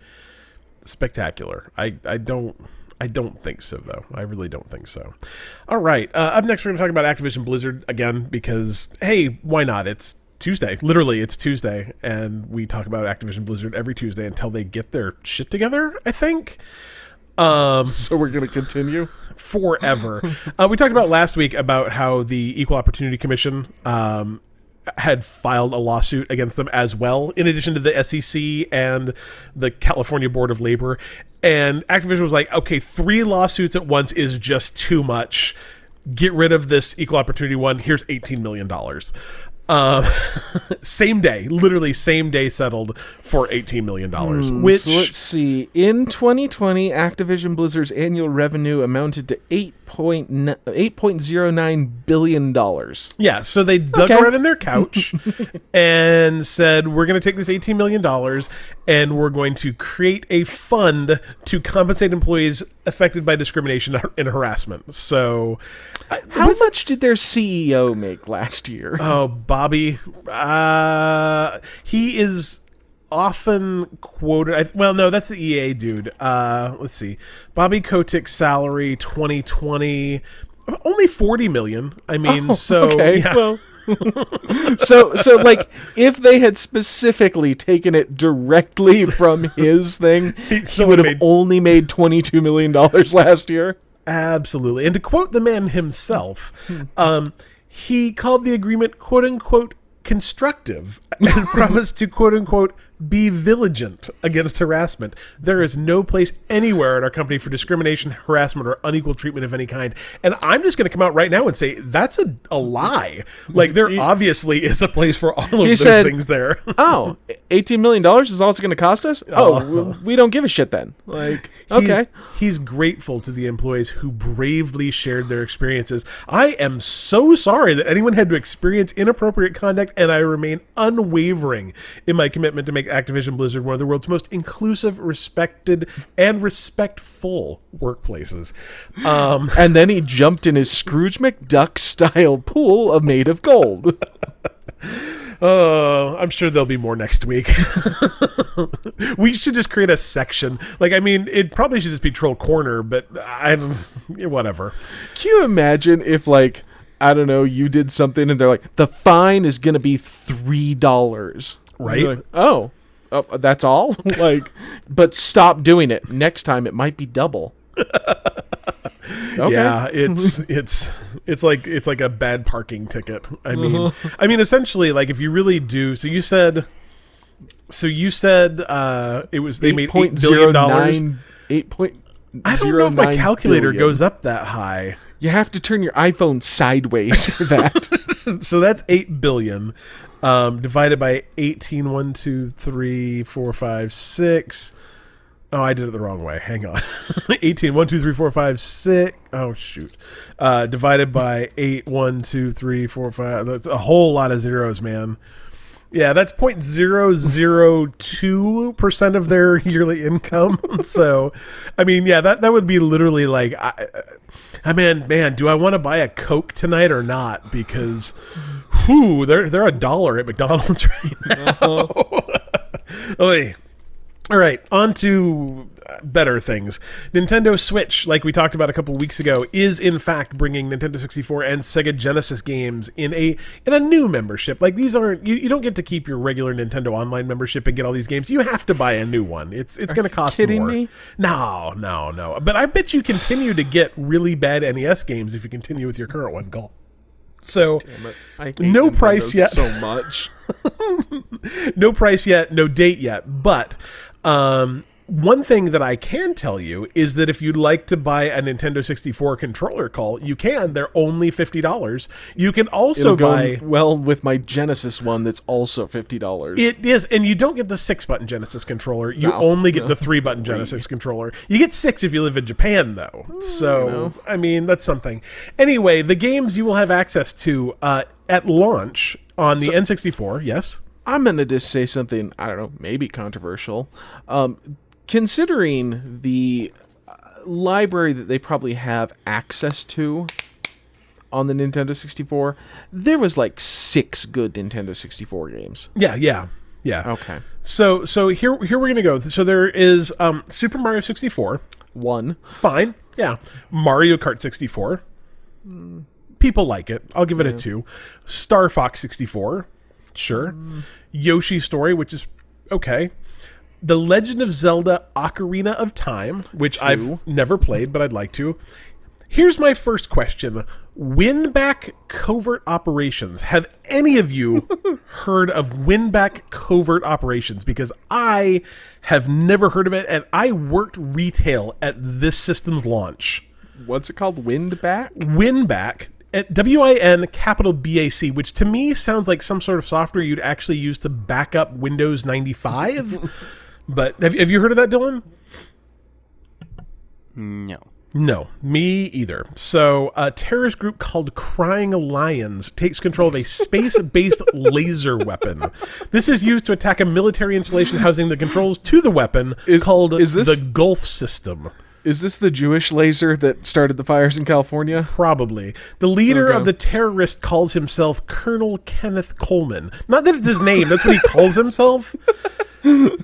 spectacular. I I don't I don't think so though. I really don't think so. All right. Uh, up next we're going to talk about Activision Blizzard again because hey, why not? It's Tuesday. Literally, it's Tuesday and we talk about Activision Blizzard every Tuesday until they get their shit together, I think. Um So we're going to continue. forever. uh, we talked about last week about how the Equal Opportunity Commission um, had filed a lawsuit against them as well, in addition to the SEC and the California Board of Labor. And Activision was like, okay, three lawsuits at once is just too much. Get rid of this equal opportunity one. Here's $18 million. Um, same day, literally same day settled for $18 million, which So let's see. In 2020, Activision Blizzard's annual revenue amounted to 8.9 $8.09 billion. Yeah, so they dug Okay. around in their couch and said, "We're going to take this eighteen million dollars and we're going to create a fund to compensate employees affected by discrimination and harassment." So, How much did their CEO make last year? Oh, Bobby, uh, he is often quoted. I, well, no, that's the EA dude. Uh, let's see, Bobby Kotick's salary 2020 only 40 million. I mean, so Oh, okay, yeah. well. so so like if they had specifically taken it directly from his thing, he would have made- only made 22 million dollars last year. Absolutely. And to quote the man himself, um, he called the agreement quote unquote constructive and promised to quote unquote be vigilant against harassment. There is no place anywhere at our company for discrimination, harassment, or unequal treatment of any kind. And I'm just going to come out right now and say that's a, a lie. Like, there obviously is a place for all of those said- things there. Oh, 18 million dollars is all it's going to cost us? Oh, oh. w- we don't give a shit then. Like, okay. He's, he's grateful to the employees who bravely shared their experiences. I am so sorry that anyone had to experience inappropriate conduct, and I remain unwavering in my commitment to make Activision Blizzard one of the world's most inclusive, respected, and respectful workplaces. Um, And then he jumped in his Scrooge McDuck style pool of made of gold. Uh, I'm sure there'll be more next week. we should just create a section. Like, I mean, it probably should just be Troll Corner, but I don't. Whatever. Can you imagine if, like, I don't know, you did something and they're like, the fine is going to be $3. Right. Like, oh, oh, that's all. like, but stop doing it. Next time it might be double. Okay. Yeah, it's it's it's like it's like a bad parking ticket. I mean, Uh-huh. I mean, essentially, like if you really do. So you said, so you said uh, it was they made eight billion dollars. 8.09 Eight point. I don't know if my calculator billion. goes up that high. You have to turn your iPhone sideways for that. So that's eight billion um, divided by 18, 1, 2, 3, 4, 5, 6. Oh, I did it the wrong way. Hang on. 18, 1, 2, 3, 4, 5, 6. Oh, shoot. Uh, divided by 8, 1, 2, 3, 4, 5. That's a whole lot of zeros, man. Yeah, that's 0.002% of their yearly income. so, I mean, yeah, that, that would be literally like, I, I mean, man, do I want to buy a Coke tonight or not? Because, whew, they're, they're a dollar at McDonald's right now. Uh-huh. Oy. All right, on to better things. Nintendo Switch, like we talked about a couple weeks ago, is in fact bringing Nintendo 64 and Sega Genesis games in a in a new membership. Like these aren't you, you don't get to keep your regular Nintendo Online membership and get all these games. You have to buy a new one. It's it's going to cost kidding more. me? No, no, no. But I bet you continue to get really bad NES games if you continue with your current one. Go. So No Nintendo price yet. So much. no price yet, no date yet. But um, one thing that I can tell you is that if you'd like to buy a Nintendo 64 controller call, you can. They're only fifty dollars. You can also buy. well with my Genesis one. That's also fifty dollars. It is, and you don't get the six button Genesis controller. You No, only get no. the three button Genesis controller. You get six if you live in Japan, though. So, I mean, that's something. Anyway, the games you will have access to uh, at launch on the N64, yes. I'm gonna just say something. I don't know, maybe controversial. Um, considering the uh, library that they probably have access to on the Nintendo 64, there was like six good Nintendo 64 games. Yeah, yeah, yeah. Okay, So so here here we're gonna go. So there is um, Super Mario 64. one. Fine. Yeah. Mario Kart 64. People like it. I'll give it a two. Star Fox 64. Sure. Yoshi's Story, which is okay. The Legend of Zelda Ocarina of Time, which Two. I've never played, but I'd like to. Here's my first question. Winback Covert Operations. Have any of you heard of Winback Covert Operations? Because I have never heard of it, and I worked retail at this system's launch. What's it called? Windback. Winback at W I N capital B A C, which to me sounds like some sort of software you'd actually use to back up Windows 95. but have, have you heard of that, Dylan? No. No, me either. So, a terrorist group called Crying Lions takes control of a space based laser weapon. This is used to attack a military installation housing the controls to the weapon Is- called is this- the Gulf System. Is this the Jewish laser that started the fires in California? Probably. The leader Okay. of the terrorist calls himself Colonel Kenneth Coleman. Not that it's his name, that's what he calls himself. He's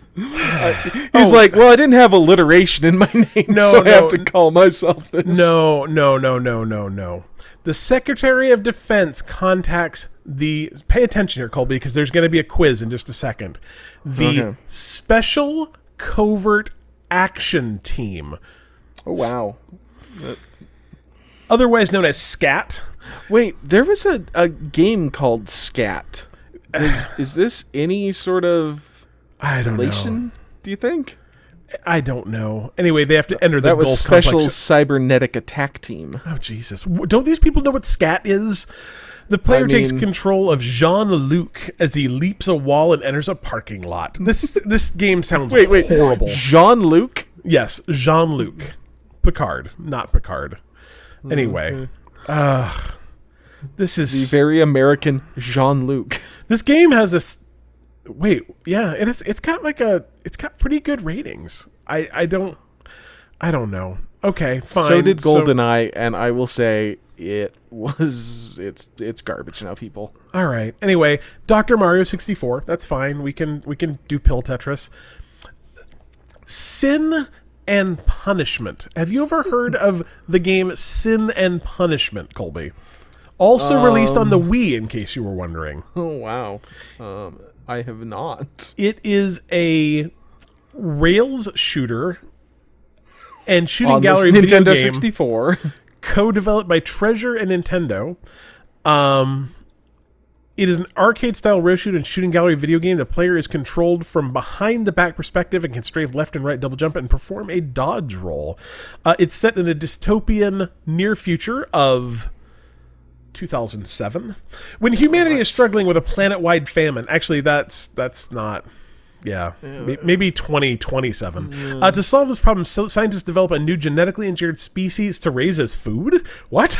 oh. like, well, I didn't have alliteration in my name, No, so I have to call myself this. No, no, no, no, no, no. The Secretary of Defense contacts the. Pay attention here, Colby, because there's going to be a quiz in just a second. The Okay. Special Covert Action Team, Oh wow. otherwise known as SCAT. Wait, there was a, a game called Scat. Is, is this any sort of I don't relation? know. Do you think I don't know. Anyway, they have to enter the that was Gulf Special complex. Cybernetic Attack Team? Oh Jesus! Don't these people know what scat is? The player I takes mean- control of Jean Luc as he leaps a wall and enters a parking lot. This this game sounds Wait, wait, horrible. Jean Luc. Yes, Jean Luc Picard, not Picard. Anyway, uh, this The is very American Jean Luc. this game has this. Wait, yeah, it is. It's got like a. It's got pretty good ratings. I I don't. I don't know. Okay, fine. So did GoldenEye, and I will say it was it's it's garbage now, people. All right. Anyway, Doctor Mario sixty four. That's fine. We can we can do pill Tetris. Sin and Punishment. Have you ever heard of the game Sin and Punishment, Colby? Also released on the Wii, in case you were wondering. Oh wow. Um, I have not. It is a Rails shooter and shooting On gallery video Nintendo game. 64. co-developed by Treasure and Nintendo. Um, it is an arcade-style rail shoot and shooting gallery video game. The player is controlled from behind the back perspective and can strafe left and right, double jump, and perform a dodge roll. Uh, it's set in a dystopian near future of 2007, when humanity is struggling with a planet-wide famine. Actually, that's that's not. Yeah, maybe 2027. Uh, to solve this problem, so- scientists develop a new genetically engineered species to raise as food. What?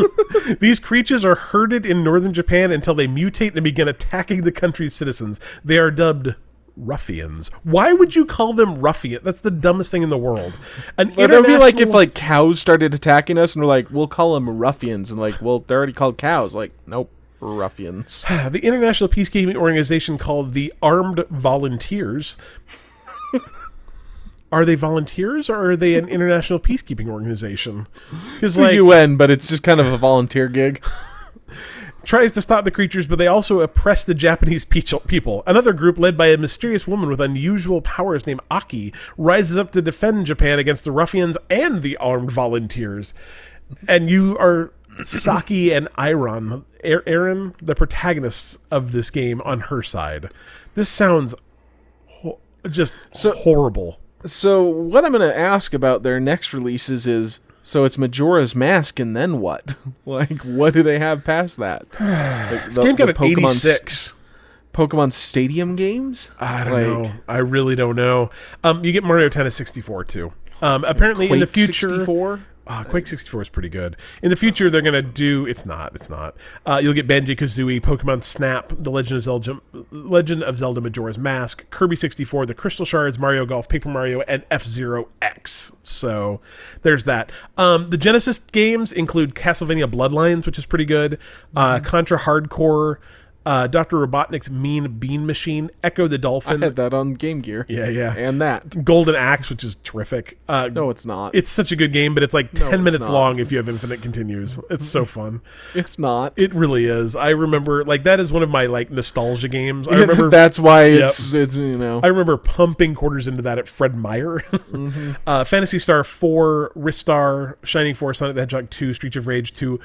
These creatures are herded in northern Japan until they mutate and begin attacking the country's citizens. They are dubbed ruffians. Why would you call them ruffian? That's the dumbest thing in the world. An But that'd be like if like cows started attacking us and we're like, we'll call them ruffians, and like, well, they're already called cows. Like, nope, ruffians. the international peacekeeping organization called the Armed Volunteers. are they volunteers or are they an international peacekeeping organization? Because like UN, but it's just kind of a volunteer gig. tries to stop the creatures, but they also oppress the Japanese people. Another group, led by a mysterious woman with unusual powers named Aki, rises up to defend Japan against the ruffians and the armed volunteers. And you are Saki and Iron, Aaron, the protagonists of this game, on her side. This sounds ho- just horrible. So what I'm going to ask about their next releases is so it's Majora's Mask and then what? like what do they have past that? Like, This game got an 86. Pokemon Stadium games? I don't Like, know. I really don't know. Um, you get Mario Tennis 64 too. Um, apparently in the future, 64? Ah, Quake 64 is pretty good. In the future, they're gonna do. It's not. It's not. Uh, you'll get Banjo Kazooie, Pokemon Snap, The Legend of Zelda, Legend of Zelda Majora's Mask, Kirby 64, The Crystal Shards, Mario Golf, Paper Mario, and F Zero X. So there's that. Um, the Genesis games include Castlevania Bloodlines, which is pretty good. Uh, Contra Hard Corps. Uh, Dr. Robotnik's Mean Bean Machine, Ecco the Dolphin. I had that on Game Gear. yeah, yeah, And that. Golden Axe, which is terrific. Uh, No, it's not. it's such a good game, but it's like No, 10 it's minutes not. long if you have infinite continues. It's so fun. It's not. It really is. I remember like that is one of my like nostalgia games. I remember That's why it's it's you know. I remember pumping quarters into that at Fred Meyer. Mm-hmm. uh, Phantasy Star 4, Ristar, Shining Force, Sonic the Hedgehog 2, Streets of Rage 2,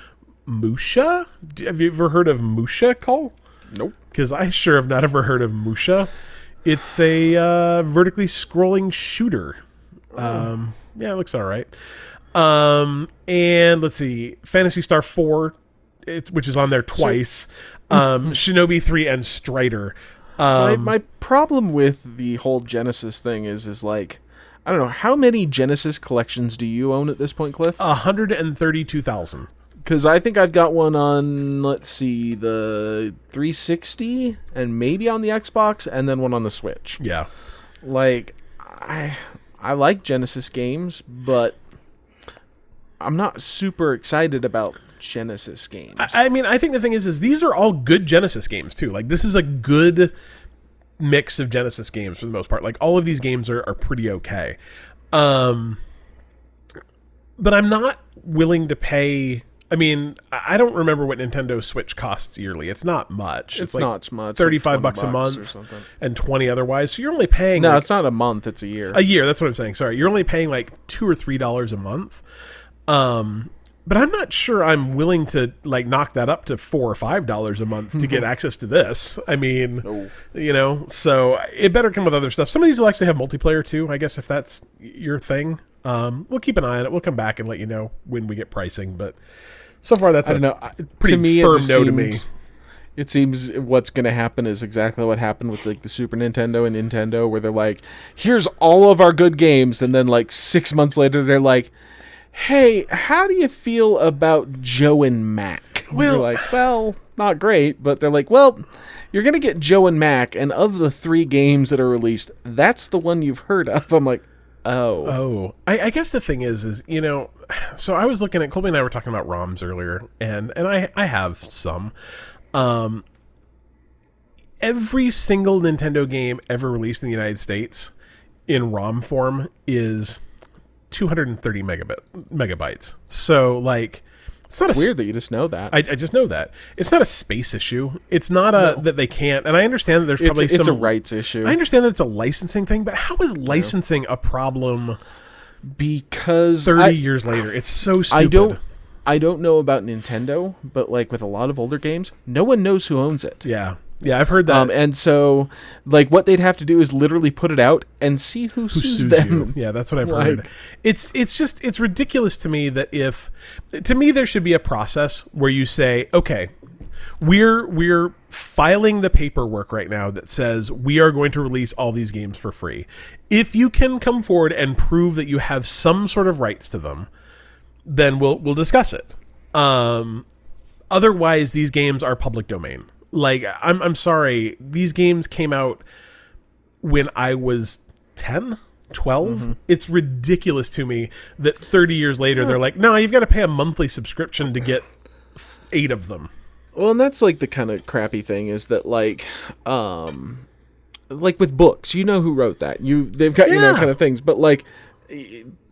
Musha? Have you ever heard of Musha, Cole? Nope. Because I sure have not ever heard of Musha. It's a uh, vertically scrolling shooter. Um, yeah, it looks all right. Um, and let's see, Phantasy Star Four, it, which is on there twice. Um, Shinobi Three and Strider. my, Um, my problem with the whole Genesis thing is is like I don't know how many Genesis collections do you own at this point, Cliff? hundred and thirty-two thousand. Because I think I've got one on let's see the 360 and maybe on the Xbox and then one on the Switch. Yeah, Like I I like Genesis games, but I'm not super excited about Genesis games. I mean, I think the thing is, is these are all good Genesis games too. Like this is a good mix of Genesis games for the most part. Like all of these games are, are pretty okay. Um, but I'm not willing to pay. I mean, I don't remember what Nintendo Switch costs yearly. It's not much. it's like not much. 35 20 bucks a month something. and 20 otherwise. So you're only paying No, like, it's not a month, it's a year. a year. That's what I'm saying. Sorry, you're only paying like two or three dollars a month. Um, but I'm not sure I'm willing to like knock that up to four or five dollars a month to get access to this. I mean, No. you know, so it better come with other stuff. Some of these will actually have multiplayer too. I guess if that's your thing, um, we'll keep an eye on it. We'll come back and let you know when we get pricing. But so far, that's I a don't know. Pretty to me, firm it no seems, to me. It seems what's going to happen is exactly what happened with like the Super Nintendo and Nintendo, where they're like, "Here's all of our good games," and then like six months later, they're like, "Hey, how do you feel about Joe and Mac?" And Well- you're like, "Well, not great," but they're like, "Well." You're gonna get Joe and Mac, and of the three games that are released, that's the one you've heard of. I'm like, oh, Oh, I, I guess the thing is, is you know, so I was looking at Colby and I were talking about ROMs earlier, and and I I have some. Um, every single Nintendo game ever released in the United States in ROM form is 230 megabit megabytes. So like It's not a Weird that you just know that. I, I just know that it's not a space issue. It's not a that they can't. And I understand that there's probably it's some a rights issue I understand that it's a licensing thing, but how is licensing a problem because 30 I, years later? It's so stupid. I don't I don't know about Nintendo, but like with a lot of older games, no one knows who owns it. Yeah. Yeah, I've heard that. Um, and so, like, what they'd have to do is literally put it out and see who, who sues, sues them. you? Yeah, that's what I've heard. It's it's just it's ridiculous to me that if to me there should be a process where you say, okay, we're we're filing the paperwork right now that says we are going to release all these games for free. If you can come forward and prove that you have some sort of rights to them, then we'll we'll discuss it. Um, otherwise, these games are public domain. Like I'm I'm sorry, these games came out when I was 10, 12. It's ridiculous to me that 30 years later they're like, no, you've got to pay a monthly subscription to get eight of them. Well, and that's like the kind of crappy thing is that like, um, like with books, you know who wrote that. You they've got you know kind of things, but like.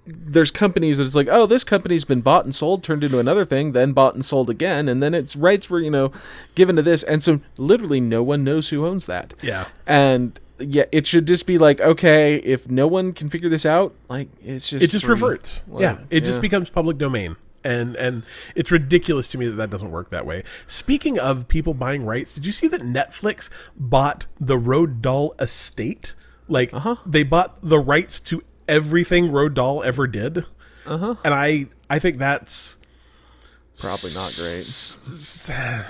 There's companies that it's like, oh, this company's been bought and sold, turned into another thing, then bought and sold again, and then its rights were, you know, given to this, and so literally no one knows who owns that. Yeah. and yeah, it should just be like, okay, if no one can figure this out, like it's just It just free. reverts. Like, yeah. It just becomes public domain. And and it's ridiculous to me that that doesn't work that way. Speaking of people buying rights, did you see that Netflix bought the Roald Dahl estate? Like Uh-huh. they bought the rights to everything Roald Dahl ever did. Uh-huh. And I I think that's probably not great.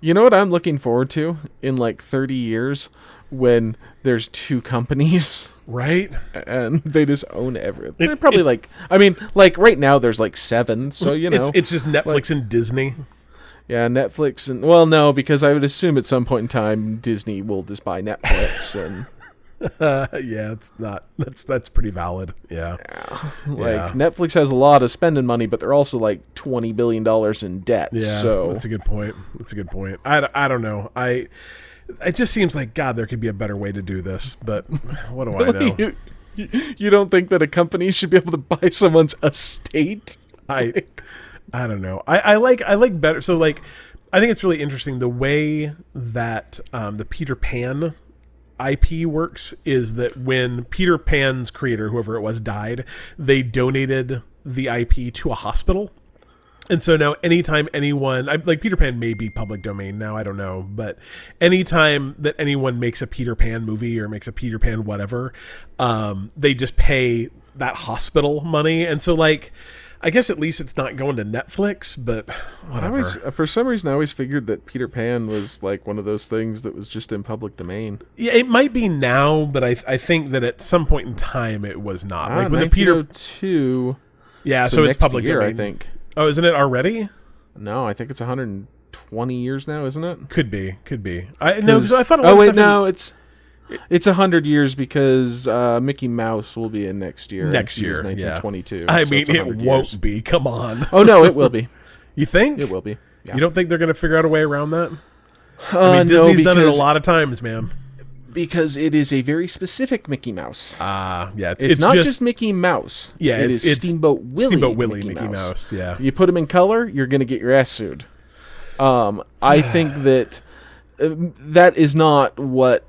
You know what I'm looking forward to in like 30 years when there's two companies right. and they just own everything. They're probably like, I mean, like right now there's like seven, so you know, it's it's just Netflix and Disney. yeah, Netflix and well, no, because I would assume at some point in time Disney will just buy Netflix and yeah, it's not. That's that's pretty valid. Yeah. like Yeah. Netflix has a lot of spending money, but they're also like 20 billion dollars in debt. Yeah, so that's a good point. That's a good point. I, I don't know. I it just seems like God, there could be a better way to do this, but what do I know? you, you, you don't think that a company should be able to buy someone's estate? I I don't know. I, I like I like better. So like, I think it's really interesting the way that um, the Peter Pan IP works is that when Peter Pan's creator, whoever it was, died, they donated the IP to a hospital. And so now, anytime anyone, like Peter Pan may be public domain now, I don't know, but anytime that anyone makes a Peter Pan movie or makes a Peter Pan whatever, um, they just pay that hospital money. And so, like, I guess at least it's not going to Netflix, but I whatever. always, for some reason, I always figured that Peter Pan was like one of those things that was just in public domain. Yeah, it might be now, but I I think that at some point in time it was not. Ah, like when the Peter, two. yeah, so, so it's public year, domain. I think. Oh, isn't it already? No, I think it's 120 years now, isn't it? Could be, could be. I no, I thought. Oh wait, stuff in- no, it's a hundred years because uh, Mickey Mouse will be in next year. next year, yeah. 1922. I so mean, it won't years. be. Come on. Oh no, it will be. You think? It will be. Yeah. You don't think they're going to figure out a way around that? Uh, I mean, no, Disney's done it a lot of times, man. because it is a very specific Mickey Mouse. Ah, yeah. It's, It's, it's not just, just, Mickey Mouse. yeah. it it's, is it's Steamboat Willie. Steamboat Willie, Mickey, Mouse. Yeah. You put them in color, you're gonna get your ass sued. Um, I think that uh, that is not what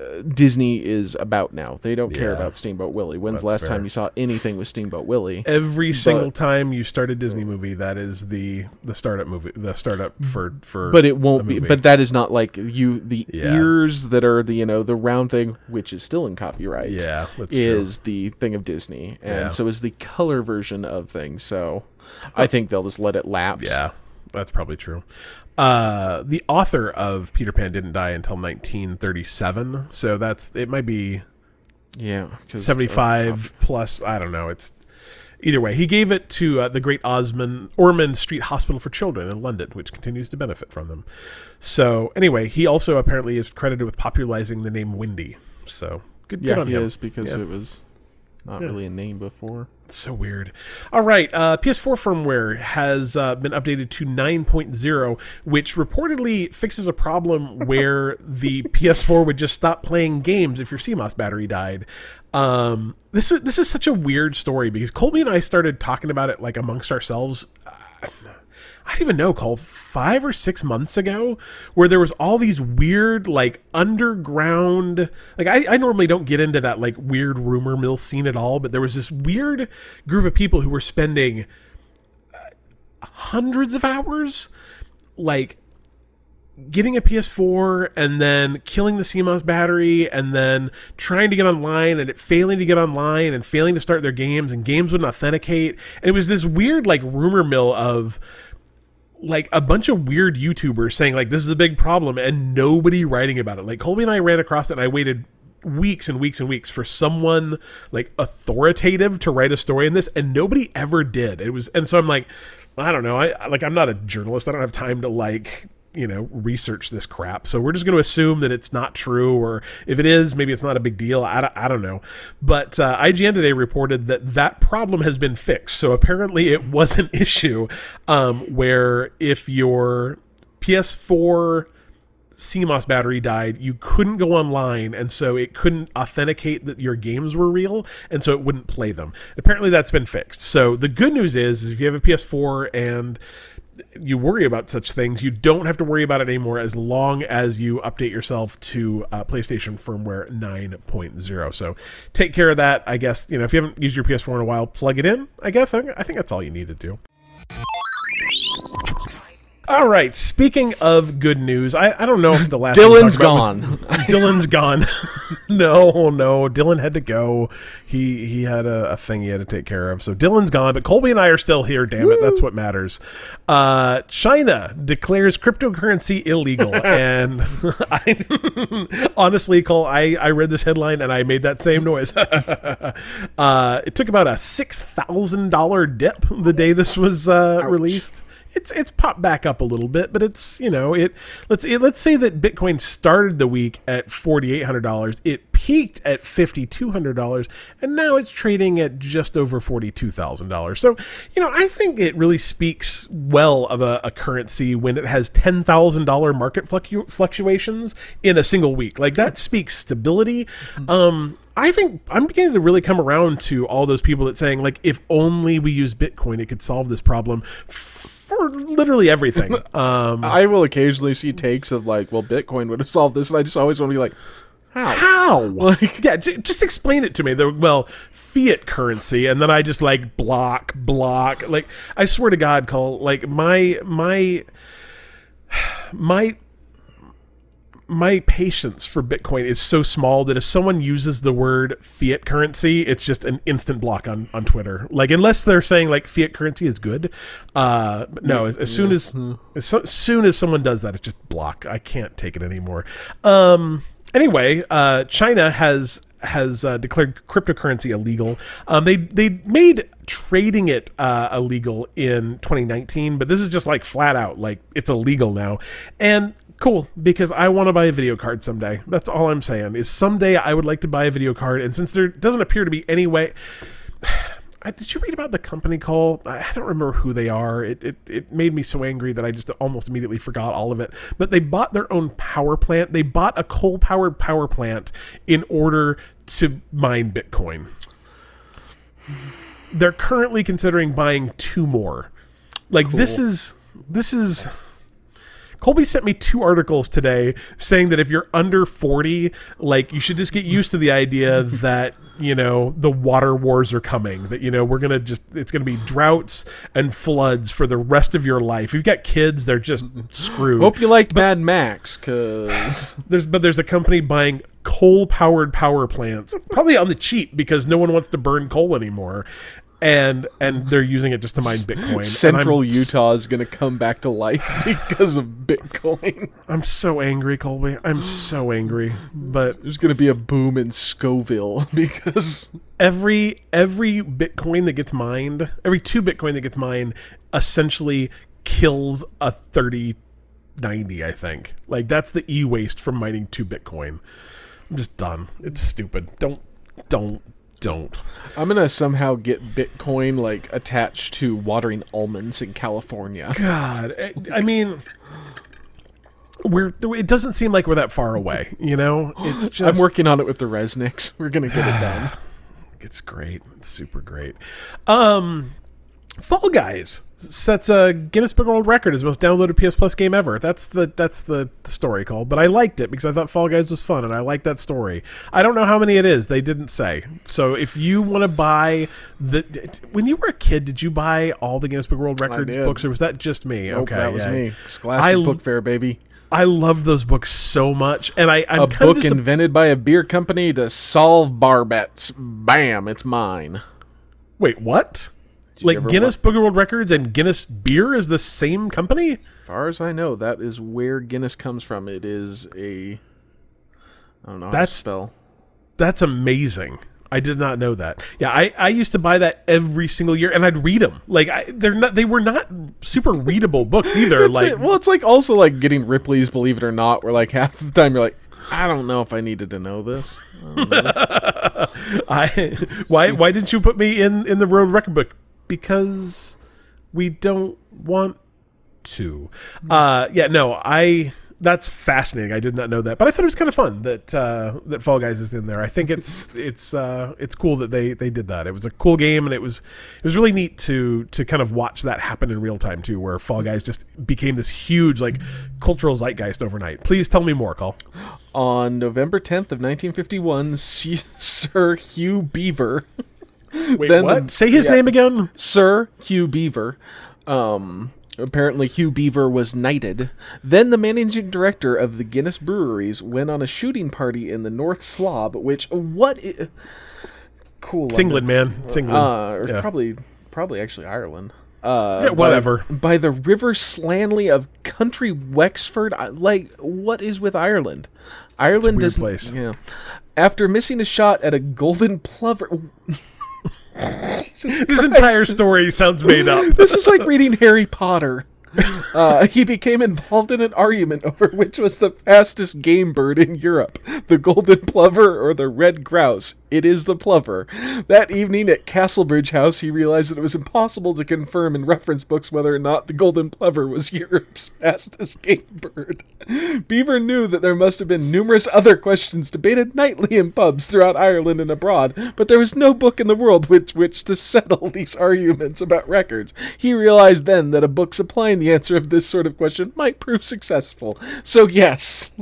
uh, Disney is about now. They don't care Yeah. about Steamboat Willie. When's That's the last fair. time you saw anything with Steamboat Willie? Every single time you start a Disney movie, that is the the startup movie, the startup for for. But it won't be. But that is not like you. The Yeah. ears that are the you know the round thing, which is still in copyright. yeah, that's true. is the thing of Disney, and Yeah. so is the color version of things. So, I think they'll just let it lapse. Yeah, that's probably true. Uh, the author of Peter Pan didn't die until 1937, so that's it. Might be yeah. uh, 75 plus. I don't know. It's either way. He gave it to uh, the Great Osmond Ormond Street Hospital for Children in London, which continues to benefit from them. So anyway, he also apparently is credited with popularizing the name Wendy. So good, yeah, good on he him. is because Yeah. it was not Yeah. really a name before. It's so weird. All right, uh, PS4 firmware has uh, been updated to 9.0, which reportedly fixes a problem where the PS4 would just stop playing games if your CMOS battery died. Um, this is this is such a weird story because Colby and I started talking about it like amongst ourselves. I don't even know, Cole, five or six months ago, where there was all these weird, like, underground. Like, I, I normally don't get into that, like, weird rumor mill scene at all, but there was this weird group of people who were spending uh, hundreds of hours, like, getting a PS4 and then killing the CMOS battery and then trying to get online and it failing to get online and failing to start their games and games wouldn't authenticate. And it was this weird like rumor mill of like a bunch of weird YouTubers saying like this is a big problem and nobody writing about it. Like Colby and I ran across it and I waited weeks and weeks and weeks for someone like authoritative to write a story in this and nobody ever did. It was and so I'm like I don't know. I like I'm not a journalist. I don't have time to like you know research this crap so we're just going to assume that it's not true or if it is maybe it's not a big deal i, don't- I don't know but uh, ign today reported that that problem has been fixed so apparently it was an issue um, where if your ps4 CMOS battery died, you couldn't go online, and so it couldn't authenticate that your games were real, and so it wouldn't play them. Apparently, that's been fixed. So the good news is, is if you have a PS4 and you worry about such things, you don't have to worry about it anymore as long as you update yourself to uh, PlayStation firmware 9.0. So take care of that. I guess you know if you haven't used your PS4 in a while, plug it in. I guess I think, I think that's all you need to do. All right. Speaking of good news, I, I don't know if the last Dylan's gone. was- Dylan's gone. no, no. Dylan had to go. He he had a, a thing he had to take care of. So Dylan's gone, but Colby and I are still here. Damn it, that's what matters. Uh, China declares cryptocurrency illegal, and I honestly, Cole, I I read this headline and I made that same noise. uh, it took about a six thousand dollar dip the day this was uh, released it's it's popped back up a little bit, but it's you know it. Let's it, let's say that Bitcoin started the week at forty eight hundred dollars. It peaked at fifty two hundred dollars, and now it's trading at just over forty two thousand dollars. So you know I think it really speaks well of a, a currency when it has ten thousand dollar market fluctu- fluctuations in a single week. Like that speaks stability. Um, I think I'm beginning to really come around to all those people that saying like if only we use Bitcoin, it could solve this problem for literally everything. Um, I will occasionally see takes of like, well, Bitcoin would have solved this, and I just always want to be like, how? how? Like- yeah, j- just explain it to me. The well, fiat currency, and then I just like block, block. Like I swear to God, Cole. Like my my my my patience for Bitcoin is so small that if someone uses the word fiat currency, it's just an instant block on, on Twitter. Like unless they're saying like fiat currency is good, uh, but no. As, as soon as as so- soon as someone does that, it's just block. I can't take it anymore. Um, anyway, uh, China has has uh, declared cryptocurrency illegal. Um, they they made trading it uh, illegal in 2019, but this is just like flat out like it's illegal now. And cool because I want to buy a video card someday. That's all I'm saying. Is someday I would like to buy a video card, and since there doesn't appear to be any way. Did you read about the company call? I I don't remember who they are. It, it it made me so angry that I just almost immediately forgot all of it. But they bought their own power plant. They bought a coal powered power plant in order to mine Bitcoin. They're currently considering buying two more. Like this is this is Colby sent me two articles today saying that if you're under 40, like you should just get used to the idea that, you know, the water wars are coming, that, you know, we're going to just, it's going to be droughts and floods for the rest of your life. You've got kids, they're just screwed. Hope you liked Mad Max, cause There's, but there's a company buying coal powered power plants, probably on the cheap because no one wants to burn coal anymore. And and they're using it just to mine Bitcoin. Central Utah is gonna come back to life because of Bitcoin. I'm so angry, Colby. I'm so angry. But There's gonna be a boom in Scoville because every every Bitcoin that gets mined, every two Bitcoin that gets mined, essentially kills a 3090, I think. Like that's the e-waste from mining two Bitcoin. I'm just done. It's stupid. Don't don't don't. I'm gonna somehow get Bitcoin like attached to watering almonds in California. God, I- I mean we're it doesn't seem like we're that far away, you know? It's just I'm working on it with the Resnicks. We're gonna get it done. It's great. It's super great. Um Fall Guys sets a Guinness Book of World Record as most downloaded PS Plus game ever. That's the that's the, story called. But I liked it because I thought Fall Guys was fun and I liked that story. I don't know how many it is. They didn't say. So if you want to buy the when you were a kid, did you buy all the Guinness Book of World Records books or was that just me? Nope, okay, that was yeah. me. Scholastic I- Book Fair, baby. I love those books so much, and I I'm A book invented by a beer company to solve bar bets. Bam, it's mine. wait what? Like Guinness Book of World Records and Guinness Beer is the same company? As far as I know, that is where Guinness comes from. It is a. I don't know how to That's- spell. That's amazing. I did not know that. Yeah, I, I used to buy that every single year, and I'd read them. Like I, they're not they were not super readable books either. Like well, it's like also like getting Ripley's Believe It or Not, where like half the time you're like, I don't know if I needed to know this. I why why didn't you put me in in the road record book? Because we don't want to. Uh, yeah, no, I. That's fascinating. I did not know that, but I thought it was kind of fun that uh, that Fall Guys is in there. I think it's it's uh, it's cool that they they did that. It was a cool game, and it was it was really neat to to kind of watch that happen in real time too, where Fall Guys just became this huge like cultural zeitgeist overnight. Please tell me more, Call. On November 10th of nineteen fifty one, Sir Hugh Beaver, Wait, Then what? the- Say his yeah. name again. Sir Hugh Beaver, um, apparently Hugh Beaver was knighted. Then the managing director of the Guinness Breweries went on a shooting party in the North Slob, which what? I- cool. It's England, man. It's England. uh, or Yeah. probably probably actually Ireland. Uh, Yeah, whatever. By, the River Slaney of Country Wexford. I- Like, what is with Ireland? Ireland is place. Yeah. After missing a shot at a golden plover. This entire story sounds made up. this is like reading Harry Potter. Uh, he became involved in an argument over which was the fastest game bird in Europe, the golden plover or the red grouse. It is the plover. That evening at Castlebridge House, he realized that it was impossible to confirm in reference books whether or not the golden plover was Europe's fastest game bird. Beaver knew that there must have been numerous other questions debated nightly in pubs throughout Ireland and abroad, but there was no book in the world with which to settle these arguments about records. He realized then that a book supplying the answer of this sort of question might prove successful. So yes,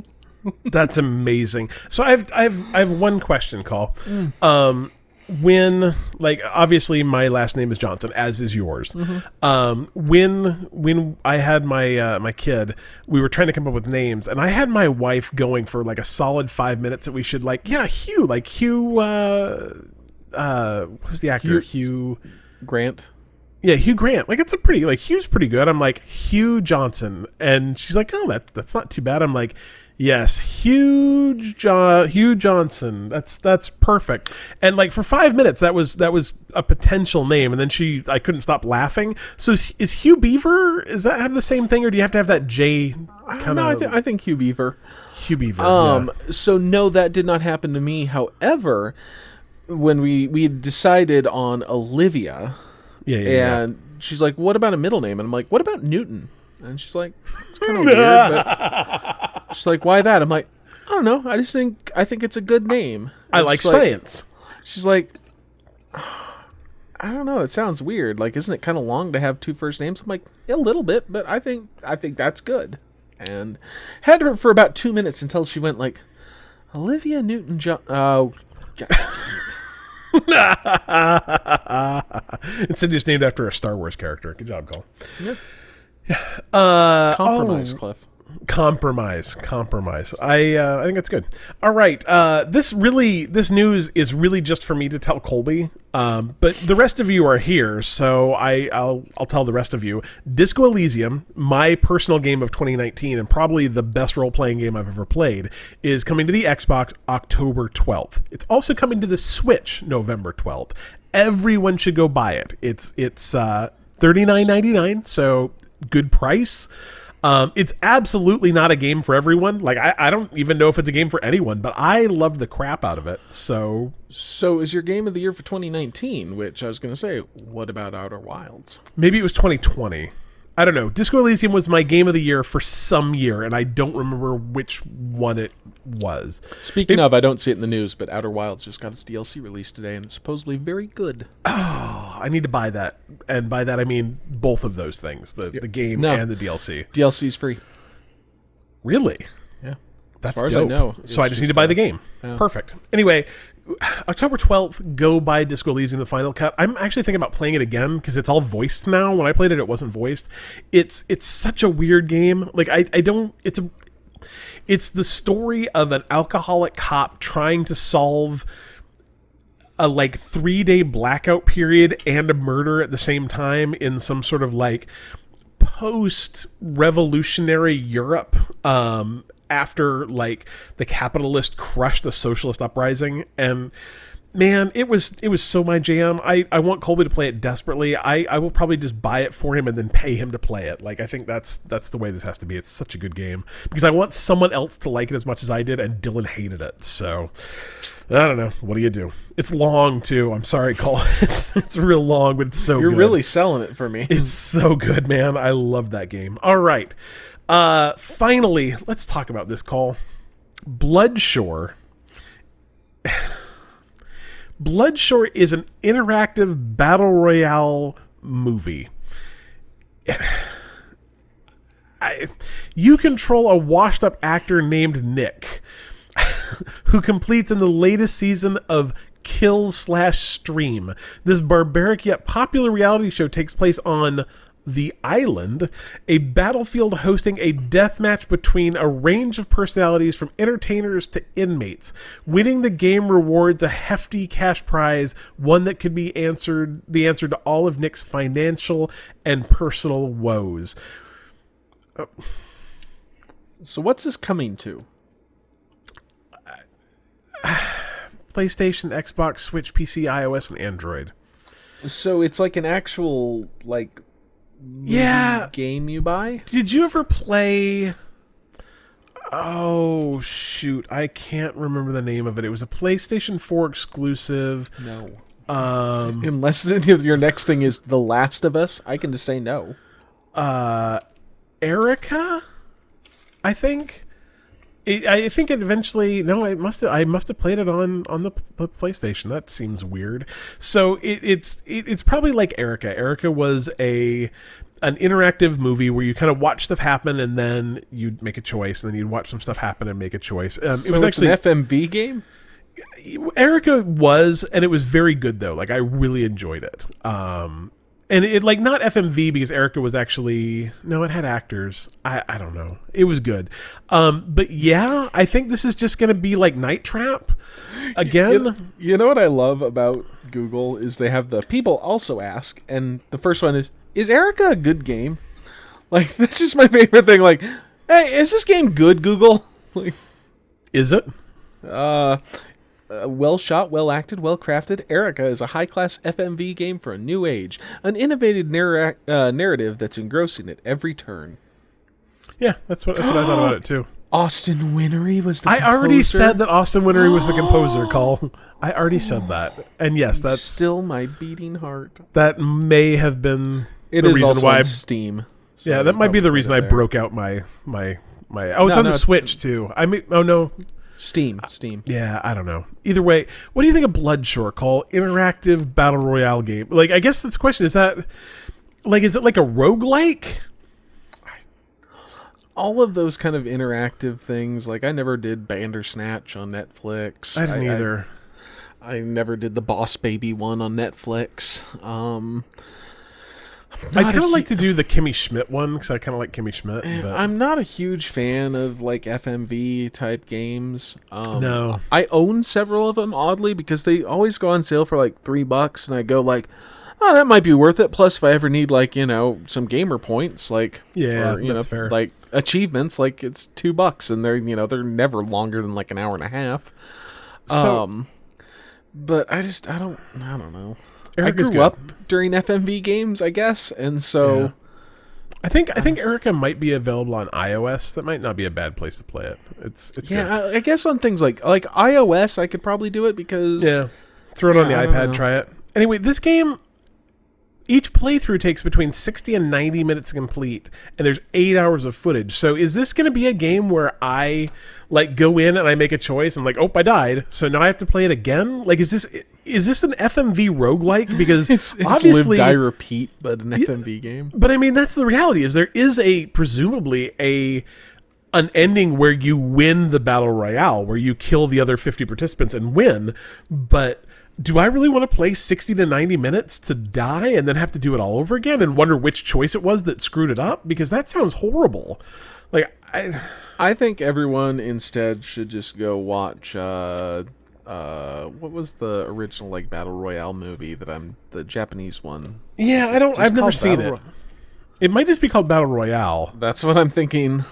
That's amazing. So I've I've I have one question, call. Um, when like obviously my last name is Johnson, as is yours. Um, when when I had my uh, my kid, we were trying to come up with names, and I had my wife going for like a solid five minutes that we should like yeah Hugh like Hugh uh uh who's the actor Hugh Grant. Yeah, Hugh Grant. Like it's a pretty like Hugh's pretty good. I'm like Hugh Johnson, and she's like, oh, that's that's not too bad. I'm like, yes, huge John Hugh Johnson. That's that's perfect. And like for five minutes, that was that was a potential name, and then she I couldn't stop laughing. So is, is Hugh Beaver? Is that have the same thing, or do you have to have that J kind No, I, th- I think Hugh Beaver. Hugh Beaver? Um, yeah. so no, that did not happen to me. However, when we we decided on Olivia, yeah, yeah, yeah. and she's like, "What about a middle name?" And I'm like, "What about Newton?" And she's like, "It's kind of weird." But she's like, "Why that?" I'm like, "I don't know. I just think I think it's a good name." I like she's science. She's like, I don't know. It sounds weird. Like, isn't it kind of long to have two first names? I'm like, a little bit, but I think I think that's good. And had her for about two minutes until she went like, Olivia Newton John. Oh, It's just named after a Star Wars character. Good job, Cole. Yeah. Uh, compromise, oh, Cliff. Compromise compromise. I uh, i think that's good. All right uh this really this news is really just for me to tell colby um but the rest of you are here so i i'll i'll tell the rest of you. Disco elysium my personal game of 2019 and probably the best role-playing game i've ever played is coming to the xbox october 12th it's also coming to the switch november 12th everyone should go buy it. It's it's uh 39.99 so good price um, it's absolutely not a game for everyone. Like I, I don't even know if it's a game for anyone, but I love the crap out of it. So So, is your game of the year for 2019? Which I was going to say, what about Outer Wilds? maybe it was 2020. I don't know. Disco Elysium was my game of the year for some year, and I don't remember which one it was. Speaking of, I don't see it in the news, but Outer Wilds just got its DLC released today, and it's supposedly very good. Oh, I need to buy that, and by that I mean both of those things: the the game No. and the DLC. DLC's free. Really? Yeah. That's as I dope. know, so I just need to buy the game. Perfect. Anyway, October 12th, go buy Disco Elysium the final cut. I'm actually thinking about playing it again because it's all voiced now. When I played it, it wasn't voiced. It's it's such a weird game. Like I, I don't it's a it's the story of an alcoholic cop trying to solve a like three day blackout period and a murder at the same time in some sort of like post revolutionary Europe um, after like the capitalist crushed the socialist uprising and man it was it was so my jam i i want colby to play it desperately i i will probably just buy it for him and then pay him to play it like i think that's that's the way this has to be it's such a good game because i want someone else to like it as much as i did and dylan hated it so I don't know. What do you do? It's long too. I'm sorry, Cole. It's it's real long, but it's so You're good. really selling it for me. It's so good, man. I love that game. All right. Uh finally, let's talk about this call. Bloodshore. Bloodshore is an interactive battle royale movie. I, you control a washed up actor named Nick who completes in the latest season of Kill slash Stream. This barbaric yet popular reality show takes place on the island, a battlefield hosting a death match between a range of personalities from entertainers to inmates. Winning the game rewards a hefty cash prize, one that could be answered the answer to all of Nick's financial and personal woes. so what's this coming to? PlayStation, Xbox, Switch, PC, iOS, and Android. So it's like an actual like Yeah. game you buy? Did you ever play? Oh shoot, I can't remember the name of it. It was a PlayStation 4 exclusive. No. Um, Unless your next thing is The Last of Us, I can just say no. uh, Erica, I think. It, I think it eventually. No, I must. Have, I must have played it on on the, the PlayStation. That seems weird. So it, it's it, it's probably like Erica. Erica was a an interactive movie where you kind of watch stuff happen and then you'd make a choice, and then you'd watch some stuff happen and make a choice. Um, So it was actually an FMV game. Erica was, and it was very good though. Like I really enjoyed it. Um, and it like not FMV because Erica was actually no, it had actors. I I don't know. It was good. Um, but yeah, I think this is just gonna be like Night Trap again. You, you know what I love about Google is they have the people also ask, and the first one is, "Is Erica a good game?" Like that's just my favorite thing. Like, hey, is this game good? Google. Like, Is it? uh, uh, well shot, well acted, well crafted. Erica is a high class FMV game for a new age, an innovative narra- uh, narrative that's engrossing at every turn. Yeah, that's what that's what I thought about it too. Austin Wintory was the I already composer. said that Austin Wintory was the composer. Call. I already said that, and yes, that's still my beating heart. that may have been It the reason why on Steam. so Yeah, that might be the reason I broke out my my my. Oh, it's No, on no, the it's- Switch too. I mean, oh no, Steam. Steam. yeah, I don't know. Either way, what do you think of Bloodshore? Call interactive battle royale game. Like, I guess this question is that like is it like a roguelike? all of those kind of interactive things. Like I never did Bandersnatch on Netflix. I didn't either. I, I never did the Boss Baby one on Netflix. Um, I kind of like to do the Kimmy Schmidt one because I kind of like Kimmy Schmidt. But I'm not a huge fan of like FMV type games. Um, No. I own several of them oddly because they always go on sale for like three bucks, and I go like, oh, that might be worth it. Plus, if I ever need like you know some gamer points, like Yeah, or, you that's know, fair. like achievements, like it's two bucks, and they're you know they're never longer than like an hour and a half. So- um, but I just I don't I don't know. Erica's I grew good. up during FMV games, I guess, and so. Yeah. I think I think Erica might be available on iOS. That might not be a bad place to play it. It's it's Yeah, good. I, I guess on things like like iOS, I could probably do it because Yeah. Throw it on the I iPad, try it. Anyway, this game each playthrough takes between 60 and 90 minutes to complete and there's 8 hours of footage. So is this going to be a game where I like go in and I make a choice and like, "Oh, I died." So now I have to play it again? Like is this is this an FMV roguelike because It's, it's obviously live die repeat, but an FMV game. but I mean, that's the reality. Is there is a presumably a an ending where you win the battle royale, where you kill the other fifty participants and win. But do I really want to play sixty to ninety minutes to die and then have to do it all over again and wonder which choice it was that screwed it up? Because that sounds horrible. Like I, I think everyone instead should just go watch. Uh, uh, what was the original like battle royale movie that I'm the Japanese one? yeah, I don't. I've never seen Battle it. It might just be called battle royale. That's what I'm thinking.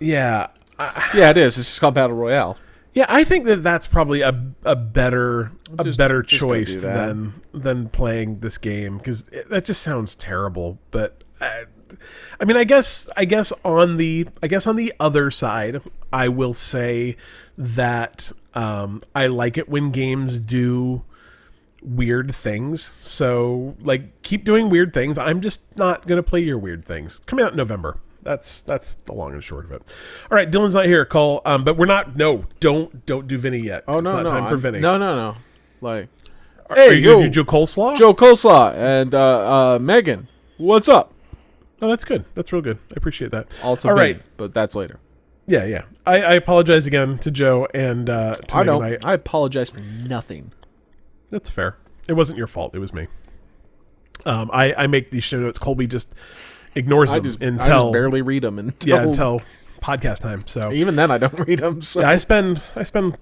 Yeah, I, Yeah, it is. It's just called battle royale. Yeah, I think that that's probably a a better a Just- better choice than than playing this game because that just sounds terrible. But uh, I mean, I guess I guess on the I guess on the other side, I will say that um, I like it when games do weird things. So like, keep doing weird things. I'm just not gonna play your weird things. Coming out in November. That's that's the long and short of it. All right, Dylan's not here. Call, um, but we're not. No, don't don't do Vinny yet. Oh it's no, not no, time I'm- Vinny. No, no, no. Like, Are hey, you yo, gonna do Joe Coleslaw? Joe Coleslaw and uh, uh, Megan, what's up? Oh, that's good. That's real good. I appreciate that. Also, all Vinny, right. but that's later. Yeah, yeah. I, I apologize again to Joe and uh, to I Megan. don't. I apologize for nothing. That's fair. It wasn't your fault. It was me. Um, I, I make these show notes. Colby just ignores I them just, I until just barely read them until, yeah until podcast time. So even then I don't read them. So yeah, I spend I spend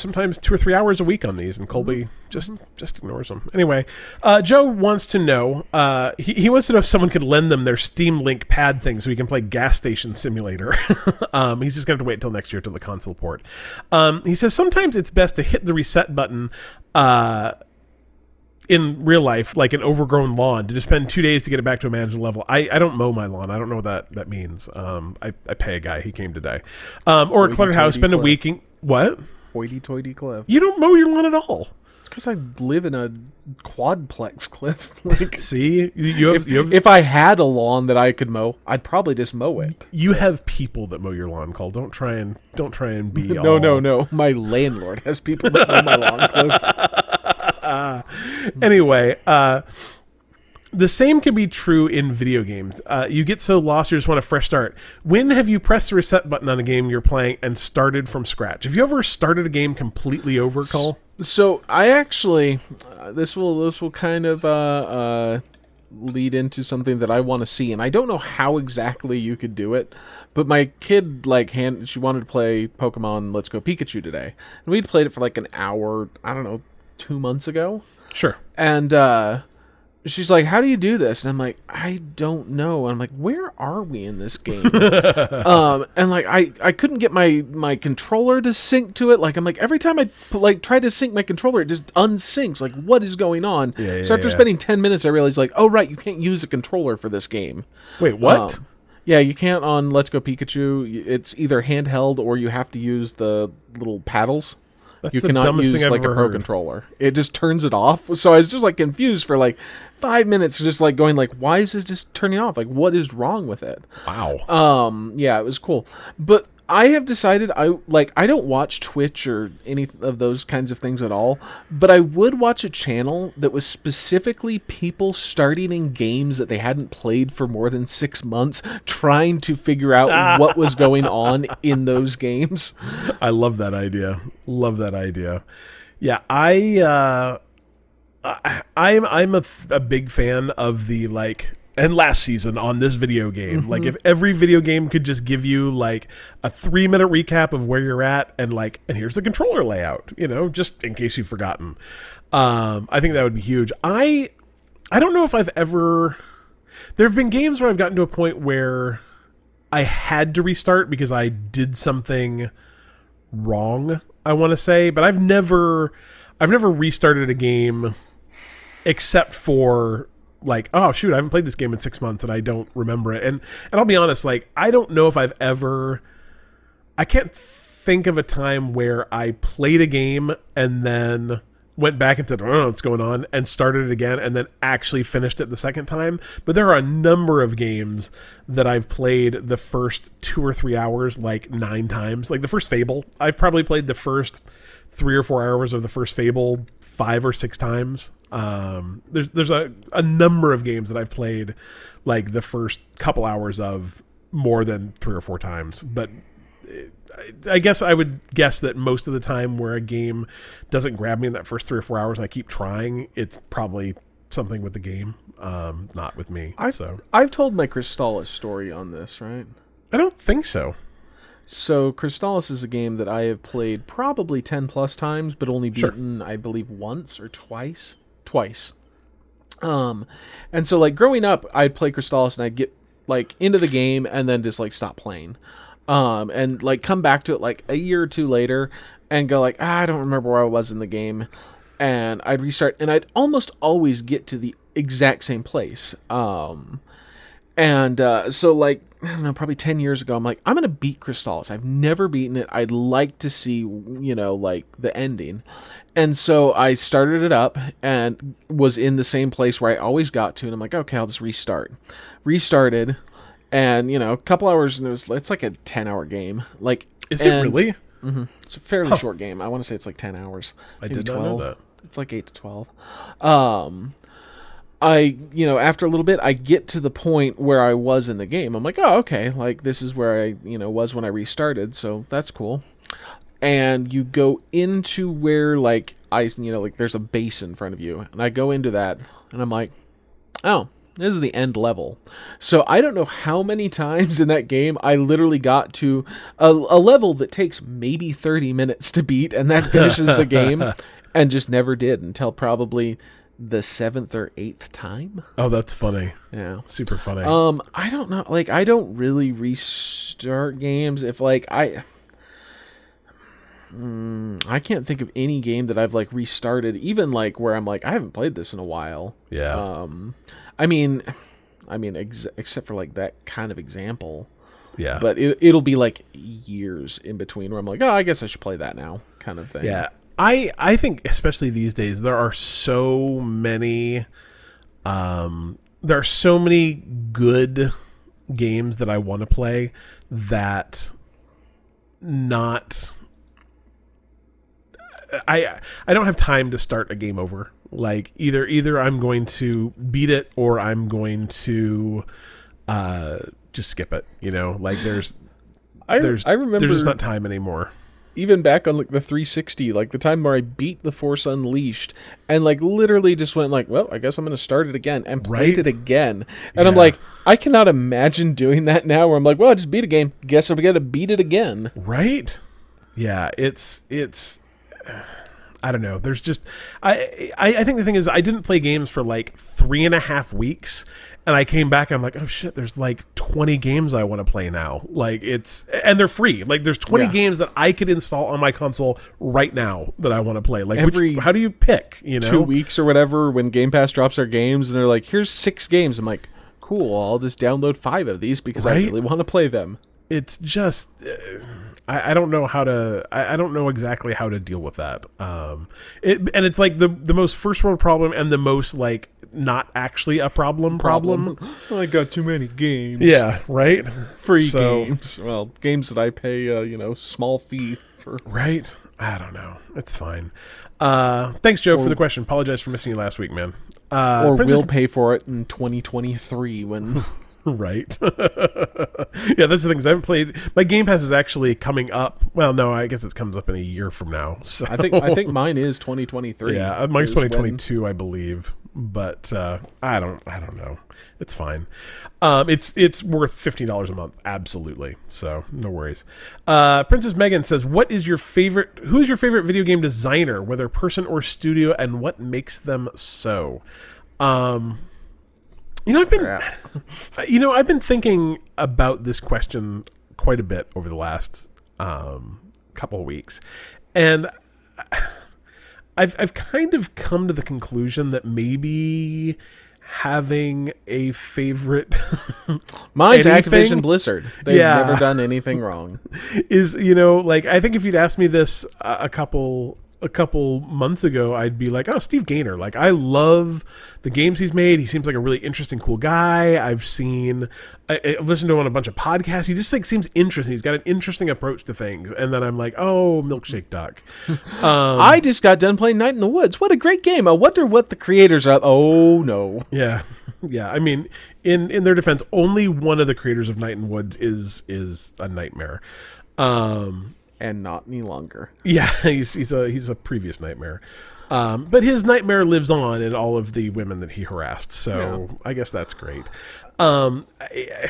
sometimes two or three hours a week on these, and Colby just just ignores them. Anyway, uh, Joe wants to know. Uh, he, he wants to know if someone could lend them their Steam Link pad thing so he can play Gas Station Simulator. um, he's just going to have to wait until next year till the console port. Um, he says sometimes it's best to hit the reset button. Uh, in real life, like an overgrown lawn, to just spend two days to get it back to a manageable level. I, I don't mow my lawn. I don't know what that, that means. Um, I, I pay a guy. He came today. Um, or a cluttered house. Spend a week. In, what? Hoity-toity cliff. You don't mow your lawn at all. It's because I live in a quadplex cliff. Like, See, you, have if, you have if I had a lawn that I could mow, I'd probably just mow it. you have people that mow your lawn. Cole, don't try and don't try and be No, all- no, no. My landlord has people that mow my lawn. Cliff. Anyway, uh, the same can be true in video games. Uh, you get so lost, you just want a fresh start. When have you pressed the reset button on a game you're playing and started from scratch? Have you ever started a game completely over, Cole? So I actually, uh, this will this will kind of uh, uh, lead into something that I want to see, and I don't know how exactly you could do it. But my kid like hand she wanted to play Pokemon Let's Go Pikachu today, and we'd played it for like an hour. I don't know, two months ago, Sure. and uh, she's like, "How do you do this?" And I'm like, "I don't know." And I'm like, "Where are we in this game?" um, and like, I I couldn't get my my controller to sync to it. Like, I'm like, every time I like try to sync my controller, it just unsyncs. Like, what is going on? Yeah, yeah, so after yeah. spending ten minutes, I realized like, oh right, you can't use a controller for this game. Wait, what? Um, yeah, you can't on Let's Go Pikachu. It's either handheld or you have to use the little paddles. That's you the cannot dumbest use thing I've like a pro heard. controller. It just turns it off. So I was just like confused for like five minutes, just like going like, why is this just turning off? Like, what is wrong with it? wow. Um, yeah, it was cool. But I have decided I like I don't watch Twitch or any of those kinds of things at all, but I would watch a channel that was specifically people starting in games that they hadn't played for more than 6 months trying to figure out what was going on in those games. I love that idea. Love that idea. Yeah, I uh I, I'm I'm a, a big fan of the like and last season on this video game. Like if every video game could just give you like a 3 minute recap of where you're at and like and here's the controller layout, you know, just in case you've forgotten. Um I think that would be huge. I I don't know if I've ever there have been games where I've gotten to a point where I had to restart because I did something wrong, I want to say, but I've never I've never restarted a game except for like oh shoot, I haven't played this game in 6 months and I don't remember it. And and I'll be honest, like I don't know if I've ever I can't think of a time where I played a game and then went back and said, I don't know what's going on, and started it again, and then actually finished it the second time. But there are a number of games that I've played the first two or three hours like nine times. Like the first Fable, I've probably played the first three or four hours of the first Fable five or six times. Um, there's there's a, a number of games that I've played like the first couple hours of more than three or four times, but I guess I would guess that most of the time where a game doesn't grab me in that first three or four hours and I keep trying, it's probably something with the game, um, not with me. I, so I've told my Crystalis story on this, right? I don't think so. So Crystalis is a game that I have played probably ten plus times, but only Sure. beaten, I believe, once or twice. Twice. Um, and so like growing up, I'd play Crystalis and I'd get like into the game and then just like stop playing, um, and like come back to it like a year or two later and go like ah, I don't remember where I was in the game, and I'd restart and I'd almost always get to the exact same place. Um, and uh, so, like, I don't know, probably 10 years ago, I'm like, I'm to beat Crystalis. I've never beaten it. I'd like to see, you know, like the ending. And so I started it up and was in the same place where I always got to. And I'm like, okay, I'll just restart. Restarted. And, you know, a couple hours, and it was, it's like a 10 hour game. Like, Is it and really? It's a fairly short game. I want to say it's like 10 hours. I did not know that. It's like 8 to 12. Um, I, you know, after a little bit, I get to the point where I was in the game. I'm like, oh, okay, like this is where I, you know, was when I restarted, so that's cool. And you go into where, like, I, you know, like there's a base in front of you, and I go into that, and I'm like, oh, this is the end level. So I don't know how many times in that game I literally got to a, a level that takes maybe 30 minutes to beat, and that finishes the game, and just never did until probably the seventh or eighth time. Oh, that's funny. Yeah. Super funny. Um, I don't know. Like, I don't really restart games if like I. Mm, I can't think of any game that I've like restarted, even like where I'm like I haven't played this in a while. yeah. Um, I mean, I mean, ex- except for like that kind of example, yeah. but it, it'll be like years in between where I'm like, oh, I guess I should play that now, kind of thing. Yeah. I I think especially these days there are so many um there are so many good games that I want to play that not I I don't have time to start a game over. Like either either I'm going to beat it or I'm going to uh just skip it, you know? Like there's I, there's I remember there's just not time anymore. even back on like the 360, like the time where I beat the Force Unleashed, and like literally just went like, well, I guess I'm gonna start it again and played Right? it again, and I'm like, I cannot imagine doing that now. Where I'm like, well, I just beat a game. Guess I'm gonna beat it again. right yeah it's it's i don't know there's just I, I i think the thing is i didn't play games for like three and a half weeks and i came back and i'm like oh shit there's like 20 games i want to play now like it's and they're free like there's 20 Yeah. games that i could install on my console right now that i want to play like Every which how do you pick you know Two weeks or whatever when Game Pass drops their games, and they're like, here's six games. I'm like, cool. I'll just download five of these because I really want to play them. it's just uh, I, I don't know how to I, I don't know exactly how to deal with that. Um it and it's like the the most first world problem and the most like not actually a problem problem, I got too many games. yeah right? Free So- games. Well, games that I pay, uh, you know, small fee for. right? I don't know. It's fine. Uh thanks joe for the question. Apologize for missing you last week man. Uh or Princess- will pay for it in 2023 when right yeah that's the thing 'cause i haven't played my game pass is actually coming up well no i guess it comes up in a year from now so I think I think mine is 2023. Yeah, uh, mine's is when- 2022, I believe, but uh, I don't, I don't know. It's fine. Um, it's it's worth fifteen dollars a month, absolutely. So no worries. Uh, Princess Megan says, "What is your favorite? Who is your favorite video game designer, whether person or studio, and what makes them so?" Um, you know, I've been, you know, I've been thinking about this question quite a bit over the last um, couple of weeks, and I've I've kind of come to the conclusion that maybe having a favorite Mine's Anything? Activision Blizzard. They've Yeah. never done anything wrong. is you know like I think if you'd asked me this a, a couple a couple months ago, I'd be like, oh, Steve Gaynor. Like, I love the games he's made. He seems like a really interesting, cool guy. I've seen, I, I've listened to him on a bunch of podcasts. He just like seems interesting. He's got an interesting approach to things. And then I'm like, oh, Milkshake Duck. Um, I just got done playing Night in the Woods. What a great game! I wonder what the creators are. Oh no! Yeah, yeah. I mean, in in their defense, only one of the creators of Night in Woods is is a nightmare. Um, And not any longer. yeah, he's he's a he's a previous nightmare. Um, but his nightmare lives on in all of the women that he harassed. So I guess that's great. Um, I,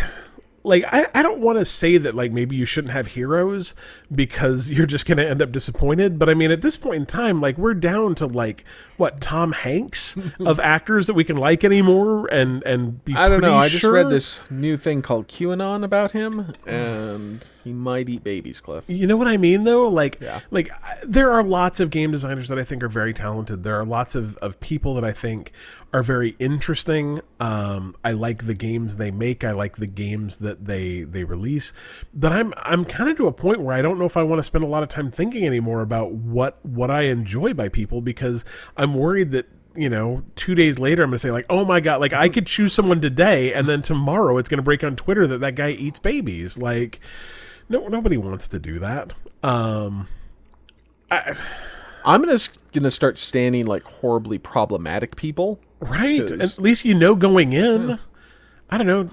like I, I don't want to say that like maybe you shouldn't have heroes because you're just going to end up disappointed but i mean at this point in time like we're down to like what tom hanks of actors that we can like anymore and and be I don't know. pretty I just read this new thing called QAnon about him, and he might eat babies, Cliff. You know what I mean, though. Like, Yeah. like there are lots of game designers that I think are very talented. There are lots of, of people that I think are very interesting. Um, I like the games they make. I like the games that they they release. But I'm I'm kind of to a point where I don't know if I want to spend a lot of time thinking anymore about what what I enjoy by people because I'm worried that you know, two days later, I'm going to say, like, oh my God, like, I could choose someone today, and then tomorrow it's going to break on Twitter that that guy eats babies. Like, no, nobody wants to do that. Um, I, I'm gonna gonna start standing like horribly problematic people. right. 'Cause- At least you know going in. I don't know.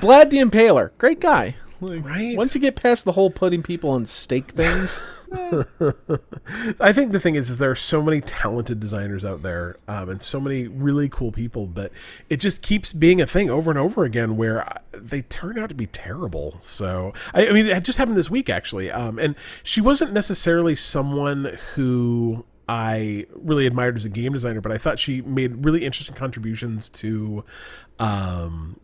Vlad the Impaler, great guy. Like, Right. Once you get past the whole putting people on stake things, I think the thing is, is there are so many talented designers out there, um, and so many really cool people, but it just keeps being a thing over and over again where uh, they turn out to be terrible. So, I, I mean, it just happened this week actually, um, and she wasn't necessarily someone who I really admired as a game designer, but I thought she made really interesting contributions to. Um,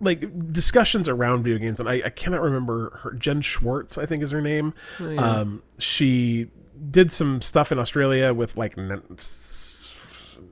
like discussions around video games, and I, I cannot remember her. Jen Schwartz, I think, is her name. Um, she did some stuff in Australia with like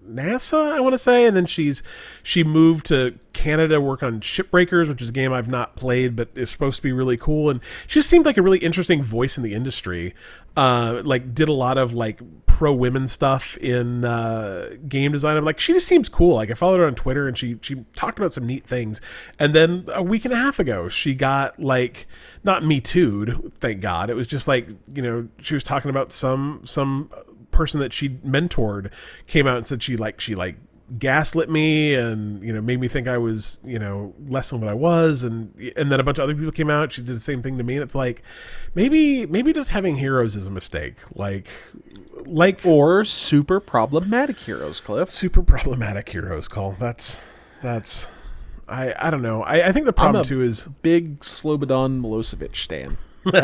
NASA, I want to say, and then she's she moved to Canada work on Shipbreakers, which is a game I've not played, but is supposed to be really cool. And she just seemed like a really interesting voice in the industry. Uh, like did a lot of like pro women stuff in uh, game design. I'm like, she just seems cool. Like I followed her on Twitter, and she she talked about some neat things. And then a week and a half ago, she got like not me too'd, thank God. It was just like you know she was talking about some some person that she mentored came out and said she like she like gaslit me and you know made me think I was you know less than what I was. And and then a bunch of other people came out. She did the same thing to me. And it's like maybe maybe just having heroes is a mistake. Like like or super problematic heroes, Cliff. super problematic heroes call that's that's I I don't know. I I think the problem too is Big Slobodan Milosevic stan.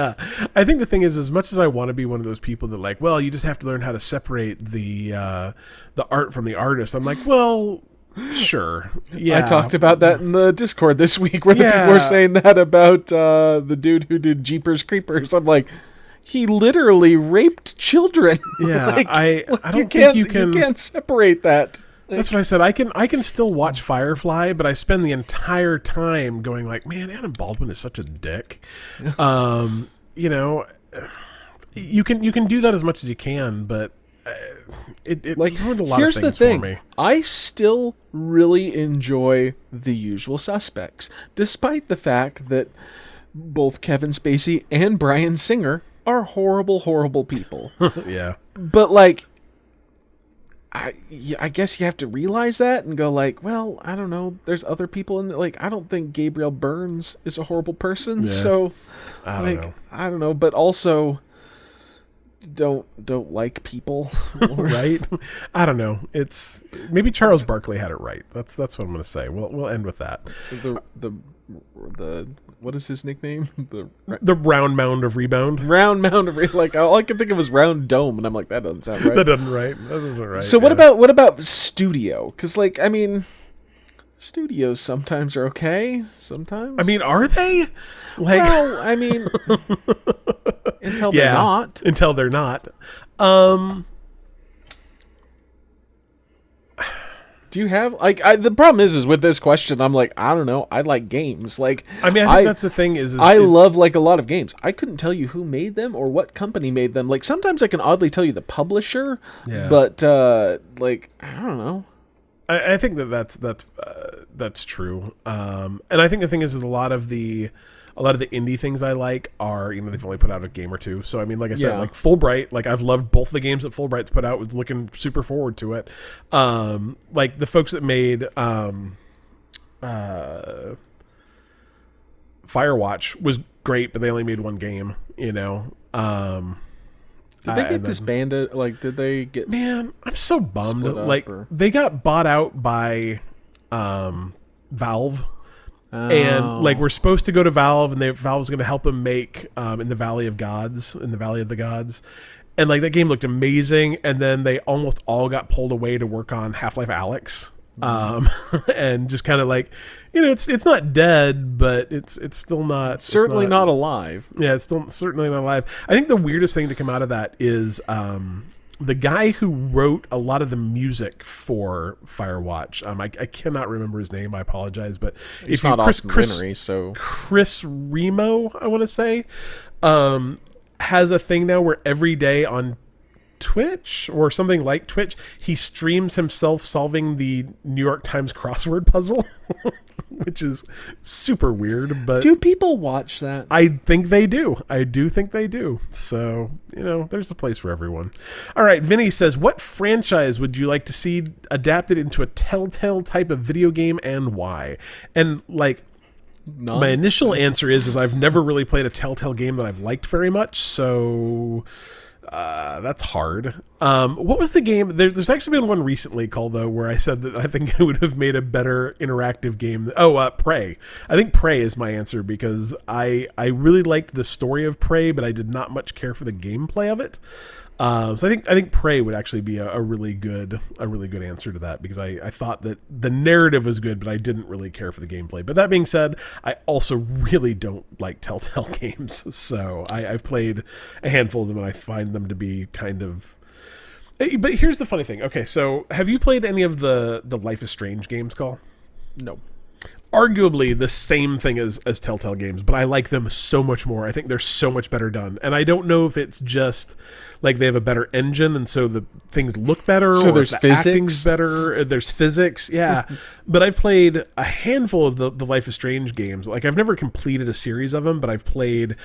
I think the thing is, as much as I want to be one of those people that like, well, you just have to learn how to separate the uh, the art from the artist. I'm like, well, sure, yeah. I talked about that in the Discord this week where the people were saying that about uh, the dude who did Jeepers Creepers. I'm like, he literally raped children. Yeah, Like, I I don't can't, think you can. You can't separate that. That's what I said. I can I can still watch Firefly, but I spend the entire time going like, man, Adam Baldwin is such a dick. um, you know, you can you can do that as much as you can, but uh, it, it Like, ruined a lot here's of the things thing: for me. I still really enjoy The Usual Suspects, despite the fact that both Kevin Spacey and Bryan Singer are horrible, horrible people. yeah. but like I, yeah, I guess you have to realize that and go like, well, I don't know. There's other people in the, like I don't think Gabriel Burns is a horrible person. So I don't like know. I don't know, but also don't don't like people. right? I don't know. It's maybe Charles Barkley had it right. That's that's what I'm going to say. We'll we'll end with that. the the the what is his nickname? The The round mound of rebound. round mound of Rebound. like all I can think of is round dome, and I'm like that doesn't sound right. That doesn't right. That doesn't right. So what about what about studio? Because like I mean, studios sometimes are okay. Sometimes I mean, are they? Like, well, I mean, until they're yeah, not. until they're not. Um, Do you have like I, the problem is is with this question? I'm like I don't know. I like games. Like I mean, I think that's the thing. Is, is I is- love like a lot of games. I couldn't tell you who made them or what company made them. Like sometimes I can oddly tell you the publisher, Yeah. but uh like I don't know. I, I think that that's that's uh, that's true. Um, and I think the thing is, is a lot of the a lot of the indie things I like are you know they've only put out a game or two. So I mean, like I said, Yeah. like Fulbright, like I've loved both the games that Fulbright's put out. Was looking super forward to it. Um, like the folks that made um, uh, Firewatch was great, but they only made one game. You know. Um, Did they get and disbanded? Like did they get man i'm so bummed like or- they got bought out by um valve and Oh. like we're supposed to go to valve and they valve's going to help them make um in the valley of gods in the valley of the gods and like that game looked amazing and then they almost all got pulled away to work on half-life alyx um and just kind of like you know it's it's not dead but it's it's still not it's certainly not alive. yeah, it's still certainly not alive. I think the weirdest thing to come out of that is um, the guy who wrote a lot of the music for Firewatch. Um, I, I cannot remember his name. I apologize, but It's if you not Chris Austin Chris, so Chris Remo, I want to say, um, has a thing now where every day on Twitch or something like Twitch, he streams himself solving the New York Times crossword puzzle, which is super weird. But do people watch that? I think they do. I do think they do. So, you know, there's a place for everyone. All right, Vinny says, What franchise would you like to see adapted into a telltale type of video game and why? And, like, None? my initial answer is, is I've never really played a telltale game that I've liked very much. So. Uh, that's hard. Um, what was the game? There, there's actually been one recently called though, where I said that I think it would have made a better interactive game. Oh, uh, Prey. I think Prey is my answer because I I really liked the story of Prey, but I did not much care for the gameplay of it. Um, so I think I think Prey would actually be a, a really good a really good answer to that because I, I thought that the narrative was good, but I didn't really care for the gameplay. But that being said, I also really don't like Telltale games, so I, I've played a handful of them and I find them to be kind of. Eh, But here's the funny thing. Okay, so have you played any of the the Life is Strange games, Cole? no. Arguably the same thing as, as Telltale games, but I like them so much more. I think they're so much better done. And I don't know if it's just like they have a better engine and so the things look better So or there's the acting's physics? better, uh, there's physics. Yeah. but I've played a handful of the, the Life is Strange games. Like I've never completed a series of them, but I've played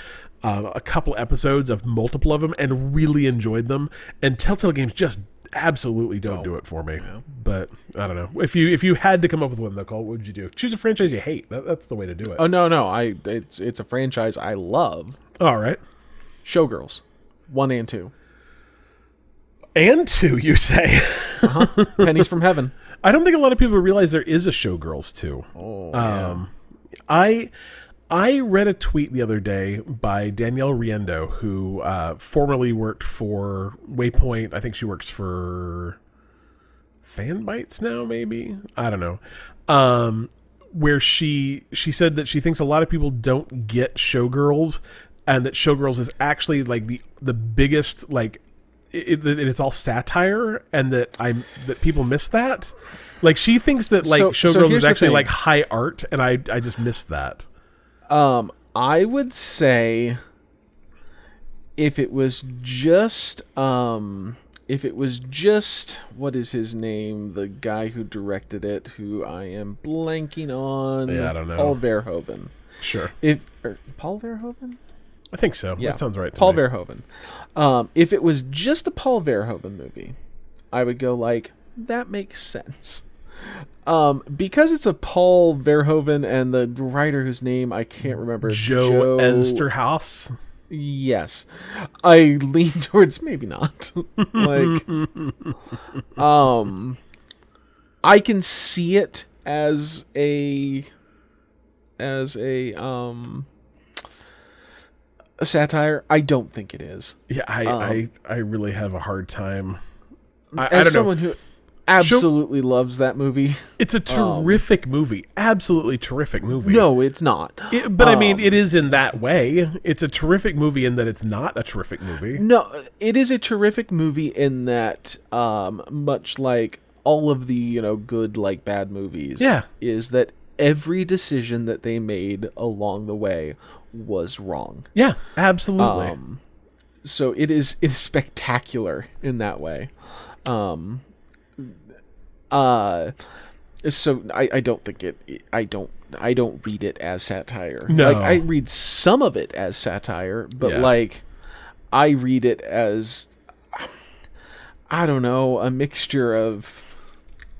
uh, a couple episodes of multiple of them and really enjoyed them. And Telltale games just absolutely don't do it for me. But I don't know. If you if you had to come up with one though, Cole, what would you do? Choose a franchise you hate. That, that's the way to do it. Oh no, no. I it's it's a franchise I love. All right. Showgirls, one and two. And two, you say. Pennies from Heaven. I don't think a lot of people realize there is a Showgirls two. Oh, Um, I I read a tweet the other day by Danielle Riendeau, who uh, formerly worked for Waypoint. I think she works for Fanbytes now, maybe I don't know. Um, where she she said that she thinks a lot of people don't get Showgirls, and that Showgirls is actually like the the biggest like it, it, it's all satire, and that I that people miss that. Like she thinks that like So- so Showgirls here's is actually like high art, and I I just missed that. Um, I would say if it was just um if it was just what is his name the guy who directed it who i am blanking on Yeah, I don't know. paul verhoeven Sure, if or, paul verhoeven I think so. yeah that sounds right. To paul me. verhoeven um if it was just a paul verhoeven movie i would go like that makes sense um because it's a paul verhoeven and the writer whose name i can't remember Joe, Eszterhas. Yes. I lean towards maybe not. like um I can see it as a as a um a satire. I don't think it is. Yeah, I, I I really have a hard time. I, I Um, don't know. someone who absolutely loves that movie. It's a terrific movie. Absolutely terrific movie. No, it's not. It- but I mean, Um, it is in that way. It's a terrific movie in that it's not a terrific movie. No, it is a terrific movie in that, um, much like all of the you know good like bad movies. Yeah. is that every decision that they made along the way was wrong. Yeah, absolutely. Um, so it is it is spectacular in that way. Um, uh, so I, I don't think it I don't I don't read it as satire. No. like I read some of it as satire, but Yeah. like I read it as I don't know a mixture of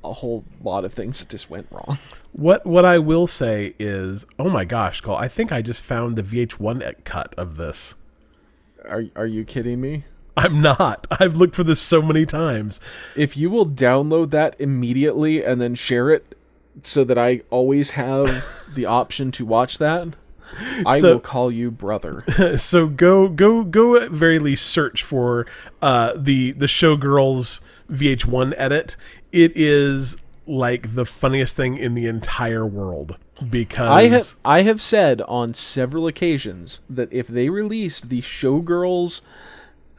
a whole lot of things that just went wrong. What what I will say is, oh my gosh, Cole, I think I just found the VH1 cut of this. Are are you kidding me? I'm not. I've looked for this so many times. if you will download that immediately and then share it so that I always have the option to watch that, I So- will call you brother. so go go go at very least search for uh, the the Showgirls VH1 edit. It is like the funniest thing in the entire world because I have I have said on several occasions that if they released the Showgirls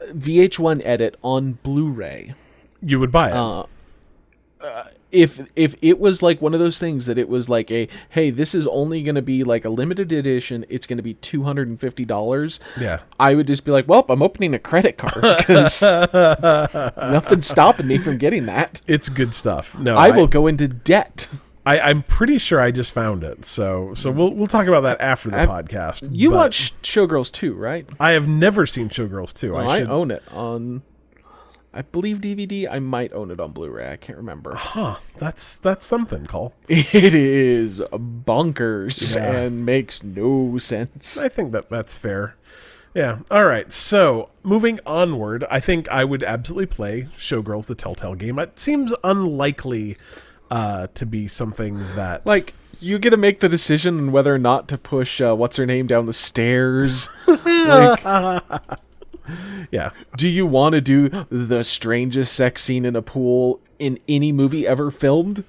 VH1 edit on Blu-ray, you would buy it. uh, if if it was like one of those things that it was like a hey, this is only going to be like a limited edition, it's going to be two hundred and fifty dollars. yeah. I would just be like, well, I'm opening a credit card because nothing's stopping me from getting that. It's good stuff. No, I will go into debt. I, I'm pretty sure I just found it. So so we'll we'll talk about that after the I've- podcast. You but watch Showgirls too, right? I have never seen Showgirls 2. Well, I I, own it on, I believe DVD. I might own it on Blu-ray. I can't remember. Huh. That's that's something, Cole. it is bonkers Yeah. and makes no sense. I think that that's fair. Yeah. All right. So moving onward, I think I would absolutely play Showgirls: The Telltale Game. It seems unlikely uh, to be something that Like you get to make the decision on whether or not to push uh, what's her name down the stairs. like, yeah. do you want to do the strangest sex scene in a pool in any movie ever filmed?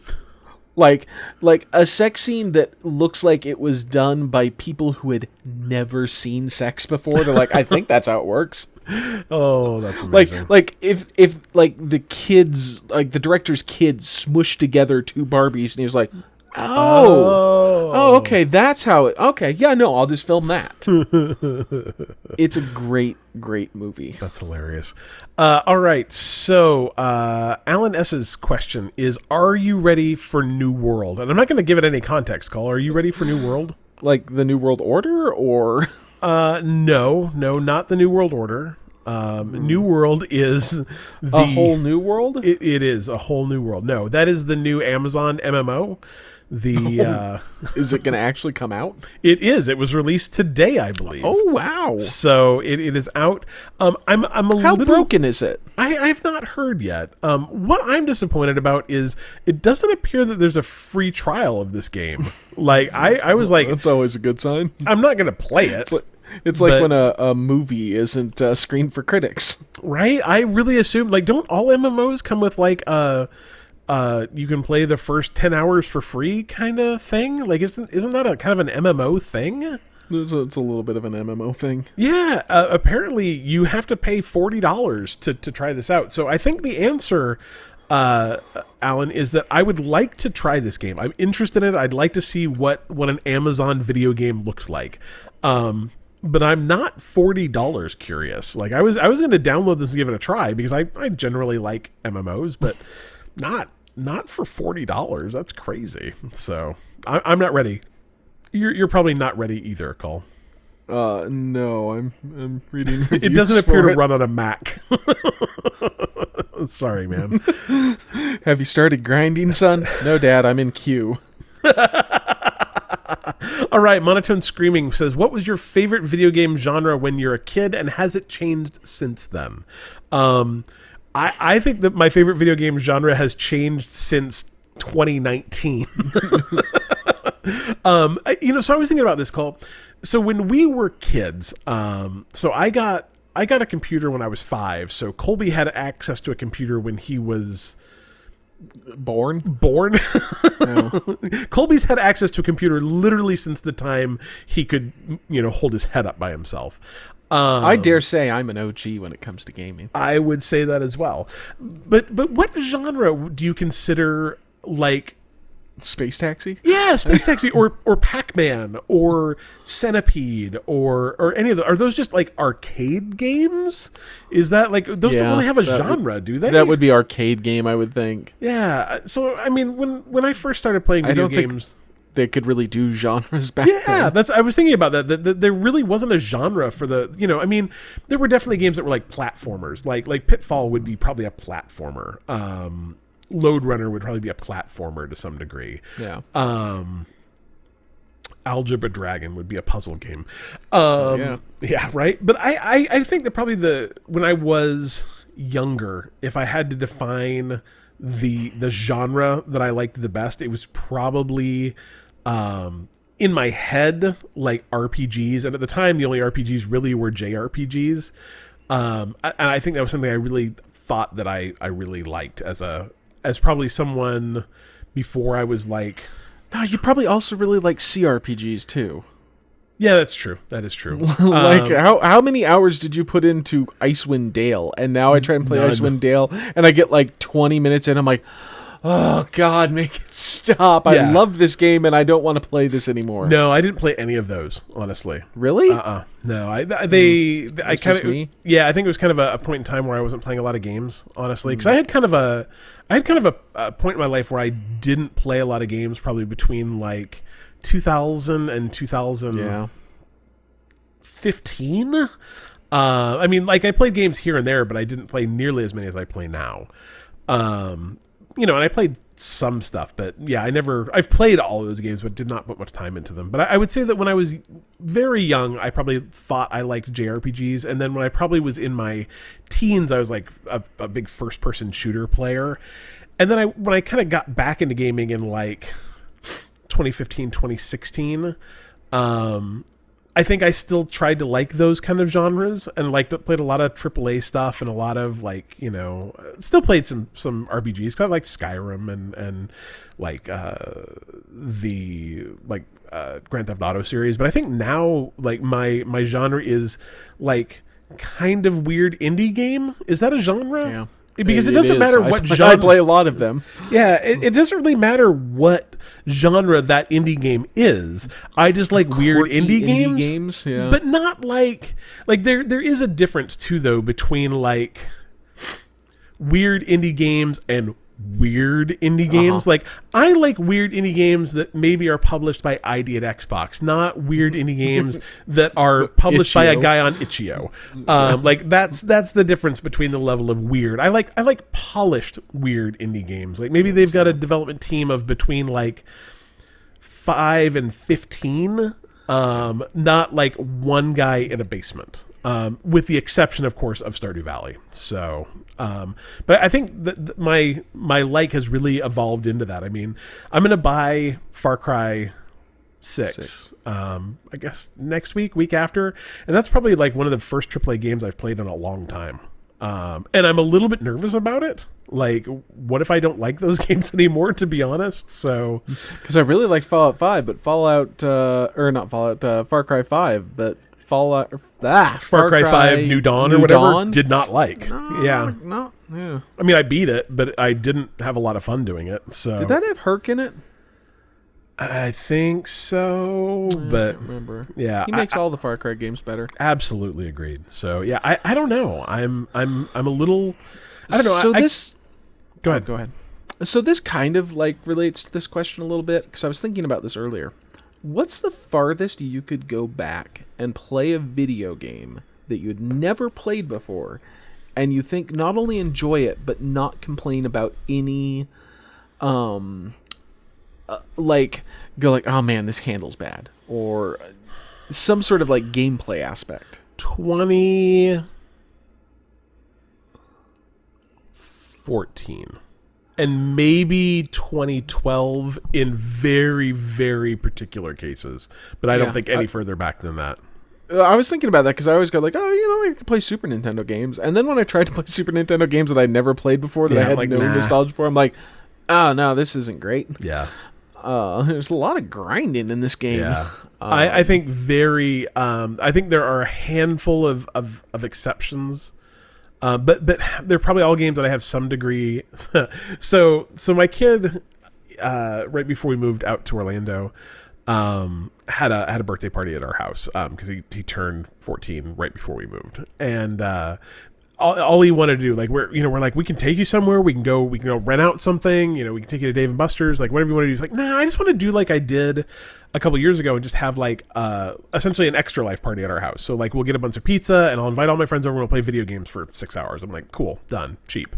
Like, like a sex scene that looks like it was done by people who had never seen sex before. They're like, I think that's how it works. Oh, that's Like, like if if like the kids, like the director's kids, smushed together two Barbies, and he was like, oh. Oh, okay, that's how it. Okay, yeah, no, I'll just film that. it's a great, great movie. That's hilarious. Uh, all right. So, uh, Alan S.'s question is Are you ready for New World? And I'm not going to give it any context, Cole. Are you ready for New World? Like the New World Order, or Uh, no, no, not the New World Order. Um, New World is the a whole new world. It, it is a whole new world. No, that is the new Amazon MMO. The uh, Is it going to actually come out? it is. It was released today, I believe. Oh wow! So it, it is out. Um, I'm I'm a How little broken is it? I, I've not heard yet. Um, what I'm disappointed about is it doesn't appear that there's a free trial of this game. Like I, I was like, That's always a good sign. I'm not gonna play it, It's like But- when a, a movie isn't uh, screened for critics. right? I really assume like don't all MMOs come with like uh uh you can play the first ten hours for free kind of thing? Like isn't isn't that a kind of an MMO thing? It's a, it's a little bit of an MMO thing. Yeah, uh, apparently you have to pay forty dollars to to try this out. So I think the answer, uh, Alan, is that I would like to try this game. I'm interested in it. I'd like to see what what an Amazon video game looks like. Um, but I'm not forty dollars curious. Like I was, I was going to download this and give it a try because I I generally like MMOs, but not not for forty dollars. That's crazy. So I, I'm not ready. You're you're probably not ready either, Cole. Uh, no, I'm I'm reading. It doesn't appear to run on a Mac. Sorry, man. Have you started grinding, son? No, Dad. I'm in queue. All right, Monotone Screaming says, What was your favorite video game genre when you're a kid, and has it changed since then? Um, I, I think that my favorite video game genre has changed since 2019. um, I- you know, so I was thinking about this, Cole. So when we were kids, um, so I got I got a computer when I was five. So Colby had access to a computer when he was Born. born. Colby's had access to a computer literally since the time he could, you know, hold his head up by himself. Um, I dare say I'm an OG when it comes to gaming. I would say that as well. But but what genre do you consider like Space Taxi? yeah, Space Taxi or or Pac-Man or Centipede or or any of the are those just like arcade games? Is that like those Yeah, don't really have a that would- genre, do they? That would be arcade game, I would think. Yeah. So I mean when when I first started playing video don't think- games They could really do genres back Yeah, then. that's. I was thinking about that, that. that There really wasn't a genre for the. You know, I mean, there were definitely games that were like platformers. Like like Pitfall would be probably a platformer. Um, Lode Runner would probably be a platformer to some degree. Yeah. Um, Algebra Dragon would be a puzzle game. Um, Yeah. yeah, right. But I, I I think that probably the when I was younger, if I had to define the the genre that I liked the best, it was probably um in my head like RPGs and at the time the only RPGs really were JRPGs. Um and I think that was something I really thought that I I really liked as a as probably someone before I was like No, you probably also really like CRPGs too. yeah, that's true. That is true. like Um, how how many hours did you put into Icewind Dale? And now I try and play None. Icewind Dale and I get like 20 minutes in I'm like, "Oh god, make it stop. Yeah. I love this game and I don't want to play this anymore." No, I didn't play any of those, honestly. Really? Uh uh No, I th- they, I kind of yeah. I think it was kind of a, a point in time where I wasn't playing a lot of games, honestly, because I had kind of a I had kind of a, a point in my life where I didn't play a lot of games, probably between like 2000 and 2015. yeah. Uh, I mean, like I played games here and there, but I didn't play nearly as many as I play now. Um, you know, and I played some stuff, but yeah, I never. I've played all of those games, but did not put much time into them. But I, I would say that when I was very young, I probably thought I liked JRPGs, and then when I probably was in my teens, I was like a, a big first-person shooter player. And then I, when I kind of got back into gaming in like 2015, 2016, um, I think I still tried to like those kind of genres and like played a lot of AAA stuff and a lot of like you know still played some some RPGs I like Skyrim and and like uh, the like uh, Grand Theft Auto series. But I think now like my my genre is like kind of weird indie game. Is that a genre? Yeah. Because it, doesn't is. matter what play- genre. I play a lot of them. Yeah, it, it doesn't really matter what genre that indie game is. I just like weird indie, indie games, games, yeah. but not like like there there is a difference too though between like weird indie games and weird indie games. Like I like weird indie games that maybe are published by ID at Xbox, not weird indie games that are published by a guy on itch.io. Um, like that's that's the difference between the level of weird. I like I like polished weird indie games. Like maybe they've got a development team of between like five and fifteen. Um, not like one guy in a basement. Um, with the exception, of course, of Stardew Valley. So, um, but I think that my my like has really evolved into that. I mean, I'm gonna buy Far Cry six. Six. Um, I guess next week, week after, and that's probably like one of the first AAA games I've played in a long time. Um, and I'm a little bit nervous about it. Like, what if I don't like those games anymore? To be honest, so Because I really liked Fallout 5, but Fallout, uh, or not Fallout, uh, Far Cry 5, but Fallout, ah, Far, Cry, Five New Dawn or whatever Dawn? did not like. yeah, No, yeah. I mean, I beat it, but I didn't have a lot of fun doing it. So Did that have Hurk in it? I think so, I but remember. yeah, He I- makes all the Far Cry games better. absolutely agreed. So yeah, I, I don't know. I'm I'm I'm a little. I don't know. So I, I- this, go oh, ahead. go ahead. So this kind of like relates to this question a little bit because I was thinking about this earlier. What's the farthest you could go back and play a video game that you had never played before, and you think not only enjoy it but not complain about any, um, uh, like go like oh man this handles bad or some sort of like gameplay aspect. 2014 and maybe 2012 in very very particular cases but i don't think any I- further back than that I was thinking about that because I always go like, oh, you know, I could play Super Nintendo games, and then when I tried to play Super Nintendo games that I'd never played before, that Yeah, I had like, no nah. nostalgia for, I'm like, oh no, this isn't great. yeah Uh, there's a lot of grinding in this game. Yeah. I, I think very. Um, I think there are a handful of of, of exceptions, uh, but but they're probably all games that I have some degree. so so my kid, uh, right before we moved out to Orlando, um, had a had a birthday party at our house because he he turned fourteen right before we moved, and uh, all, all he wanted to do, like we're you know we're like we can take you somewhere, we can go we can go rent out something, you know we can take you to Dave and Buster's, like whatever you want to do. He's like, nah, I just want to do like I did a couple years ago and just have like uh essentially an extra life party at our house. So like we'll get a bunch of pizza and I'll invite all my friends over and we'll play video games for six hours. I'm like, cool, done, cheap.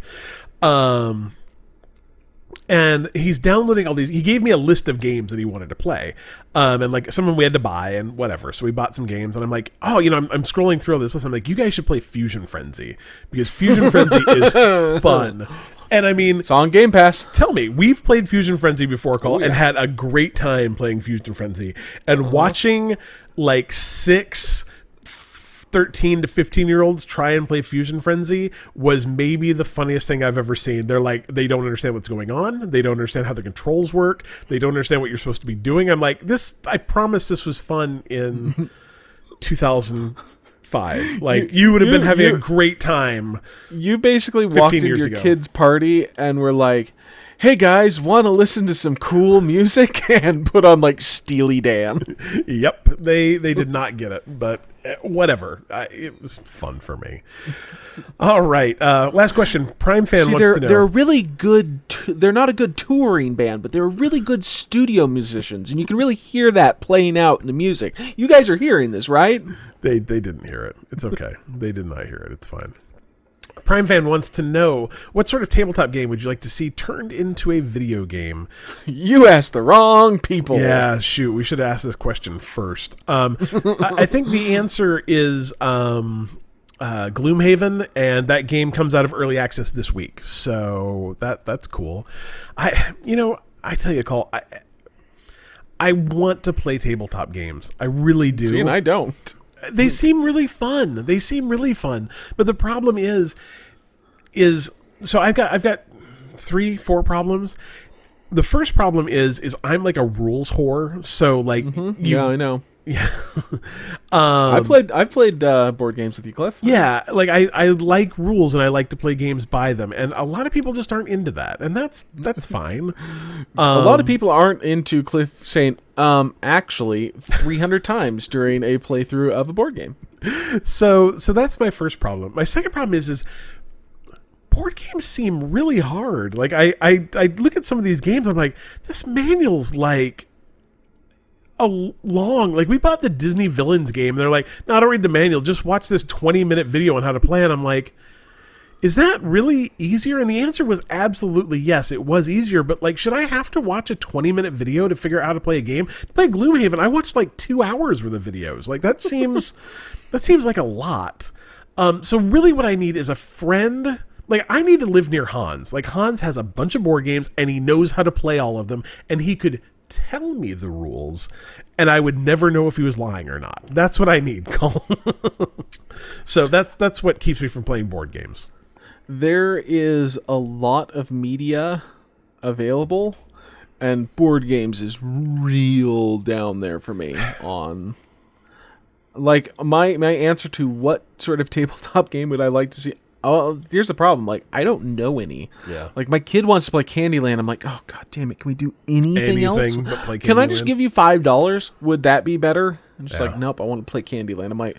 Um, and he's downloading all these. He gave me a list of games that he wanted to play, um, and like some of them we had to buy and whatever. So we bought some games, and I'm like, oh, you know, I'm, I'm scrolling through all this list. I'm like, you guys should play Fusion Frenzy because Fusion Frenzy is fun. And I mean, It's on Game Pass. tell me, we've played Fusion Frenzy before, Cole, and had a great time playing Fusion Frenzy. And watching like six 13 to 15 year olds try and play Fusion Frenzy was maybe the funniest thing I've ever seen. They're like, they don't understand what's going on. They don't understand how the controls work. They don't understand what you're supposed to be doing. I'm like, this, I promise this was fun in 2005. Like, you, would have been having you- a great time. You basically walked into your ago. kid's party and were like, "Hey guys, want to listen to some cool music?" and put on like Steely Dan. Yep, they they did not get it, but whatever. I, it was fun for me. All right, uh, last question. Prime fan See, wants they're to know. they're really good. T- they're not a good touring band, but they're really good studio musicians, and you can really hear that playing out in the music. You guys are hearing this, right? They they didn't hear it. It's okay. they did not hear it. It's fine. Prime fan wants to know what sort of tabletop game would you like to see turned into a video game? You asked the wrong people. Yeah, shoot, we should ask this question first. Um, I, I think the answer is um, uh, Gloomhaven, and that game comes out of early access this week, so that that's cool. I, you know, I tell you, Cole, I, I want to play tabletop games. I really do See, and I don't. They seem really fun. They seem really fun. But the problem is, is so I've got I've got three four problems. The first problem is is I'm like a rules whore. So like mm-hmm. you Yeah, I know. Yeah I played. I played uh, board games with you, Cliff. yeah like I I like rules and I like to play games by them. And a lot of people just aren't into that, and that's that's fine. a lot of people aren't into Cliff saying, um, actually, 300 times during a playthrough of a board game. So so that's my first problem. My second problem is is board games seem really hard. Like I I, I look at some of these games, I'm like, this manual's like a long. Like we bought the Disney Villains game, they're like, no, I don't read the manual. Just watch this 20 minute video on how to play. And I'm like. Is that really easier? And the answer was absolutely yes. It was easier, but like, should I have to watch a 20 minute video to figure out how to play a game? To play Gloomhaven, I watched like two hours worth of videos. Like that seems, that seems like a lot. Um, so really, what I need is a friend. Like I need to live near Hans. Like Hans has a bunch of board games and he knows how to play all of them, and he could tell me the rules, and I would never know if he was lying or not. That's what I need, Cole. so that's that's what keeps me from playing board games. There is a lot of media available, and board games is real down there for me on. Like my my answer to what sort of tabletop game would I like to see? Oh, here's the problem. Like I don't know any. Yeah. Like my kid wants to play Candyland. I'm like, oh god damn it! Can we do anything, else? Anything but play Can I just Candyland? give you five dollars? Would that be better? I'm just Yeah. like, nope. I want to play Candyland. I'm like,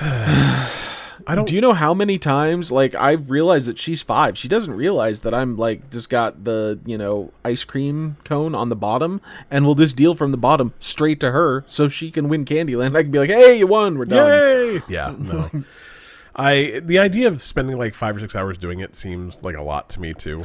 I don't. do you know how many times like I've realized that she's five? She doesn't realize that I'm like just got the you know ice cream cone on the bottom, and we'll just deal from the bottom straight to her, so she can win Candyland. I can be like, hey, you won. We're done. Yay! Yeah, no. I the idea of spending like five or six hours doing it seems like a lot to me too.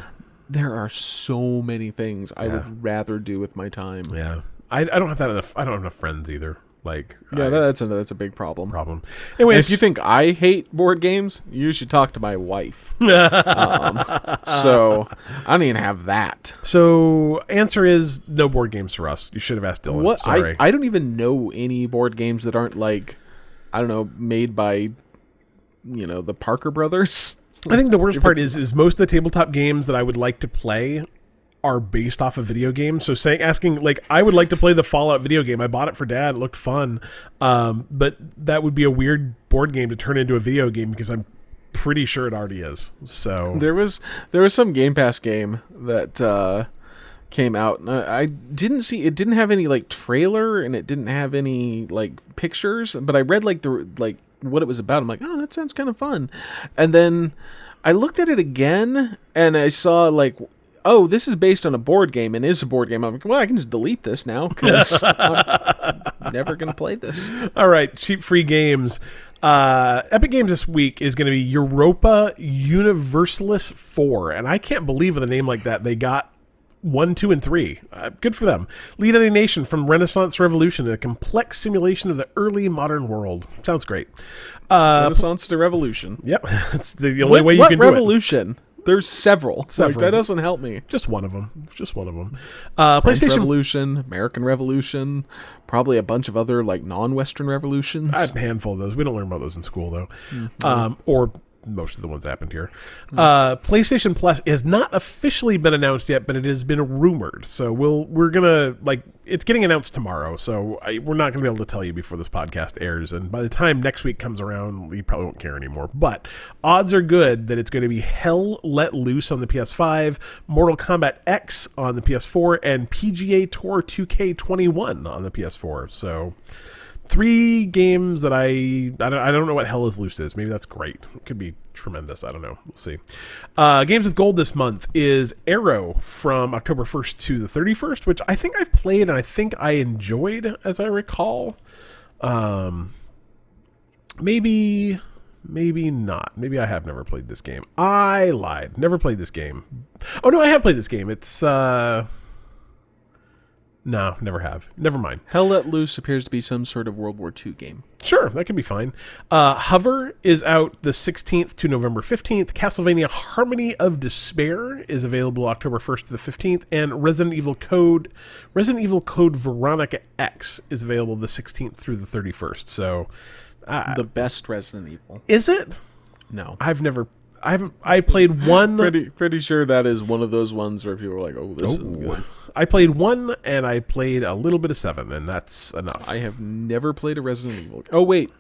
There are so many things I would rather do with my time. Yeah, Yeah, I, I don't have that enough. I don't have enough friends either. Like, I, that's a that's a big problem. problem. And Anyways, if you think I hate board games, you should talk to my wife. um, so I don't even have that. so answer is no board games for us. You should have asked Dylan. What Sorry. I I don't even know any board games that aren't like I don't know made by you know the Parker brothers. I think the worst part is is most of the tabletop games that I would like to play are based off of video games. So saying asking like I would like to play the Fallout video game. I bought it for dad. It looked fun. Um, but that would be a weird board game to turn into a video game because I'm pretty sure it already is. So There was there was some Game Pass game that uh, came out. and I I didn't see it. Didn't have any like trailer, and it didn't have any like pictures. But I read like the like what it was about. I'm like, oh, that sounds kind of fun. And then I looked at it again, and I saw like. Oh, this is based on a board game and is a board game. I'm like, well, I can just delete this now because I'm never gonna play this. All right, cheap free games. Uh, Epic Games this week is going to be Europa Universalis 4. And I can't believe with a name like that they got one, two, and three. Uh, good for them. Lead Any Nation from Renaissance Revolution, a complex simulation of the early modern world. Sounds great. Uh, Renaissance to Revolution. yep, that's the only What, way you what can do it. revolution? There's several. Like, that doesn't help me. Just one of them. Just one of them. Uh, French PlayStation. Revolution, American Revolution, probably a bunch of other like non-Western revolutions. A handful of those. We don't learn about those in school though, Mm-hmm. um, or most of the ones happened here. Uh, PlayStation Plus has not officially been announced yet, but it has been rumored. So we'll we're gonna like it's getting announced tomorrow. So I, we're not gonna be able to tell you before this podcast airs, and by the time next week comes around, you probably won't care anymore. But odds are good that it's going to be Hell Let Loose on the PS5, Mortal Kombat X on the PS4, and PGA Tour 2K21 on the PS4. So three games that I I don't, I don't know what Hell is Loose is. Maybe that's great. It could be tremendous. I don't know. We'll see. Uh, games with gold this month is Aaero from October 1st to the 31st, which I think I've played and I think I enjoyed, as I recall. Um, maybe. Maybe not. Maybe I have never played this game. I lied. Never played this game. Oh no, I have played this game. It's uh No, never have. Never mind. Hell Let Loose appears to be some sort of World War II game. Sure, that could be fine. Uh, Hover is out the 16th to November 15th. Castlevania Harmony of Despair is available October 1st to the 15th, and Resident Evil Code Resident Evil Code Veronica X is available the 16th through the 31st. So, uh, The best Resident Evil. is it? No. I've never I haven't I played one Pretty pretty sure that is one of those ones where people are like, "Oh, this is Ooh. good." I played one and I played a little bit of 7 and that's enough. I have never played a Resident Evil. Oh wait,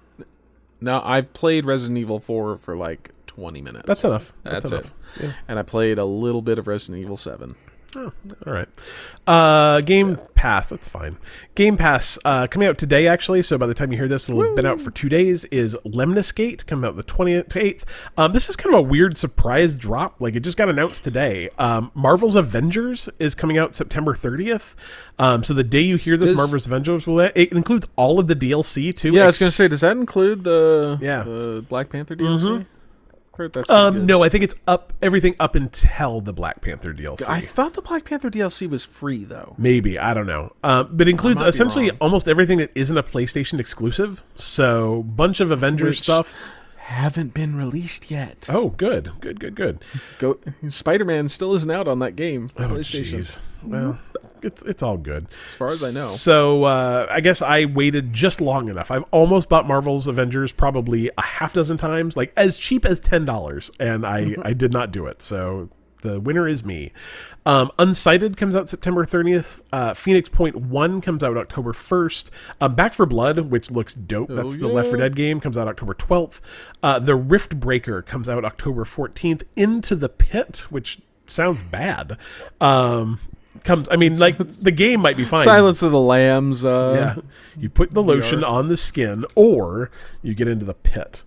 no, I've played Resident Evil 4 for like 20 minutes. that's enough. That's, That's, enough. it. And I played a little bit of Resident Evil 7. Oh, all right. Uh, Game Pass. That's fine. Game Pass uh, coming out today, actually. So by the time you hear this, it'll have been out for two days. Is Lemnis Gate coming out the twenty eighth? Um, this is kind of a weird surprise drop. Like it just got announced today. Um, Marvel's Avengers is coming out September thirtieth. Um, so the day you hear this, Does- Marvel's Avengers will it includes all of the DLC too. Yeah, I was gonna say, does that include the Yeah. Mm-hmm. the Black Panther DLC? Pretty Um, good. no, I think it's up everything up until the Black Panther DLC. I thought the Black Panther DLC was free though. Maybe I don't know, um, but includes might essentially almost everything that isn't a PlayStation exclusive. So bunch of Avengers Which- stuff. Haven't been released yet. Oh, good, good, good, good. Go Spider Man still isn't out on that game. Oh, PlayStation. jeez. Well, it's it's all good. As far as I know. So uh, I guess I waited just long enough. I've almost bought Marvel's Avengers probably a half dozen times, like as cheap as ten dollars, and I I did not do it. So the winner is me. Um, Unsighted comes out September 30th. Uh, Phoenix Point 1 comes out October 1st. Um, Back 4 Blood, which looks dope. That's the Left 4 yeah. Dead game, comes out October 12th. Uh, the Rift Breaker comes out October 14th. Into the Pit, which sounds bad. Um, comes, I mean, like the game might be fine. Silence of the Lambs. Uh, Yeah. You put the lotion on the skin or you get into the pit.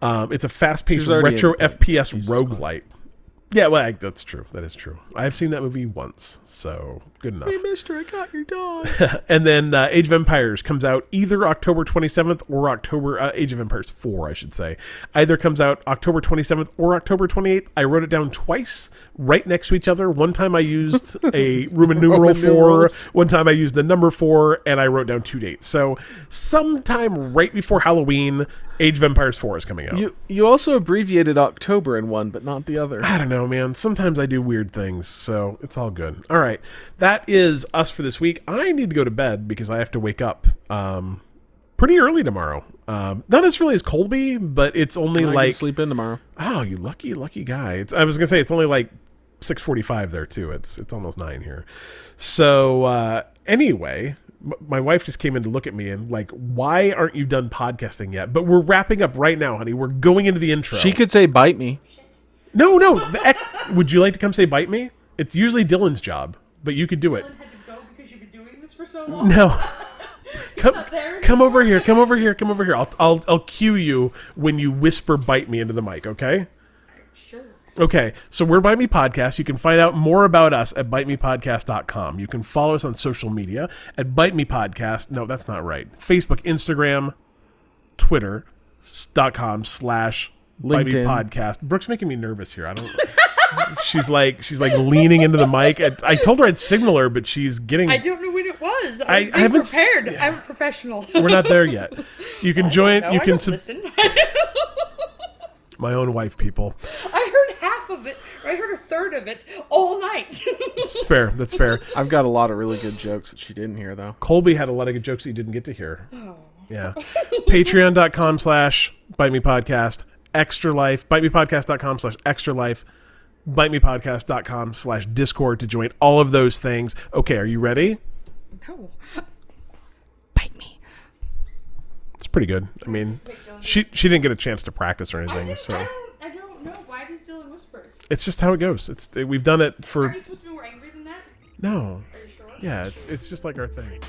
Um, it's a fast paced retro in the pit. FPS roguelite. Yeah, well, I, that's true. That is true. I've seen that movie once, so good enough. Hey, Mister, I got your dog. and then uh, Age of Empires comes out either October 27th or October uh, Age of Empires 4, I should say. Either comes out October 27th or October 28th. I wrote it down twice, right next to each other. One time I used a Roman numeral Roman 4, numerals. one time I used the number 4, and I wrote down two dates. So sometime right before Halloween, Age of Empires 4 is coming out. you you also abbreviated October in one, but not the other. I don't know, man. Sometimes I do weird things, so it's all good. All right, that is us for this week. I need to go to bed because I have to wake up um, pretty early tomorrow. Um, not as early as Colby, but it's only I like sleep in tomorrow. oh, you lucky, lucky guy. It's, I was gonna say it's only like 6:45 there too. It's it's almost 9 here. So uh anyway, my wife just came in to look at me and like, "Why aren't you done podcasting yet?" But we're wrapping up right now, honey. We're going into the intro. She could say bite me. No, no. Ec- would you like to come say bite me? It's usually Dylan's job, but you could do it. Dylan had to go because you've been doing this for so long. No. Come, come over here. Come over here. Come over here. I'll, I'll, I'll cue you when you whisper "bite me" into the mic. Okay. Sure. Okay, so we're Bite Me Podcast. You can find out more about us at bitemepodcast.com. You can follow us on social media at Bite Me Podcast. No, that's not right. Facebook, Instagram, Twitter dot com slash Bite Me Podcast. Brooke's making me nervous here. I don't. she's like she's like leaning into the mic. And I told her I'd signal her, but she's getting. I don't know when it was. I- I, was I being haven't prepared. yeah. I'm a professional. we're not there yet. You can join. No, you I can. don't Sub- listen. my own wife, people. I heard half of it. I heard a third of it all night. It's fair. That's fair. I've got a lot of really good jokes that she didn't hear though. Colby had a lot of good jokes that you didn't get to hear. Oh. Yeah. Patreon.com slash bite me podcast. Extra life. Bitemepodcast.com slash extra life. Bitemepodcast.com slash discord to join all of those things. Okay, are you ready? no. Bite me. It's pretty good. I mean, she she didn't get a chance to practice or anything, didn't, so I, don't, I don't know. Why does Dylan whispers? it's just how it goes. It's we've done it for. Are for you supposed to be more angry than that? no. Are you sure? Yeah, it's it's just like our thing.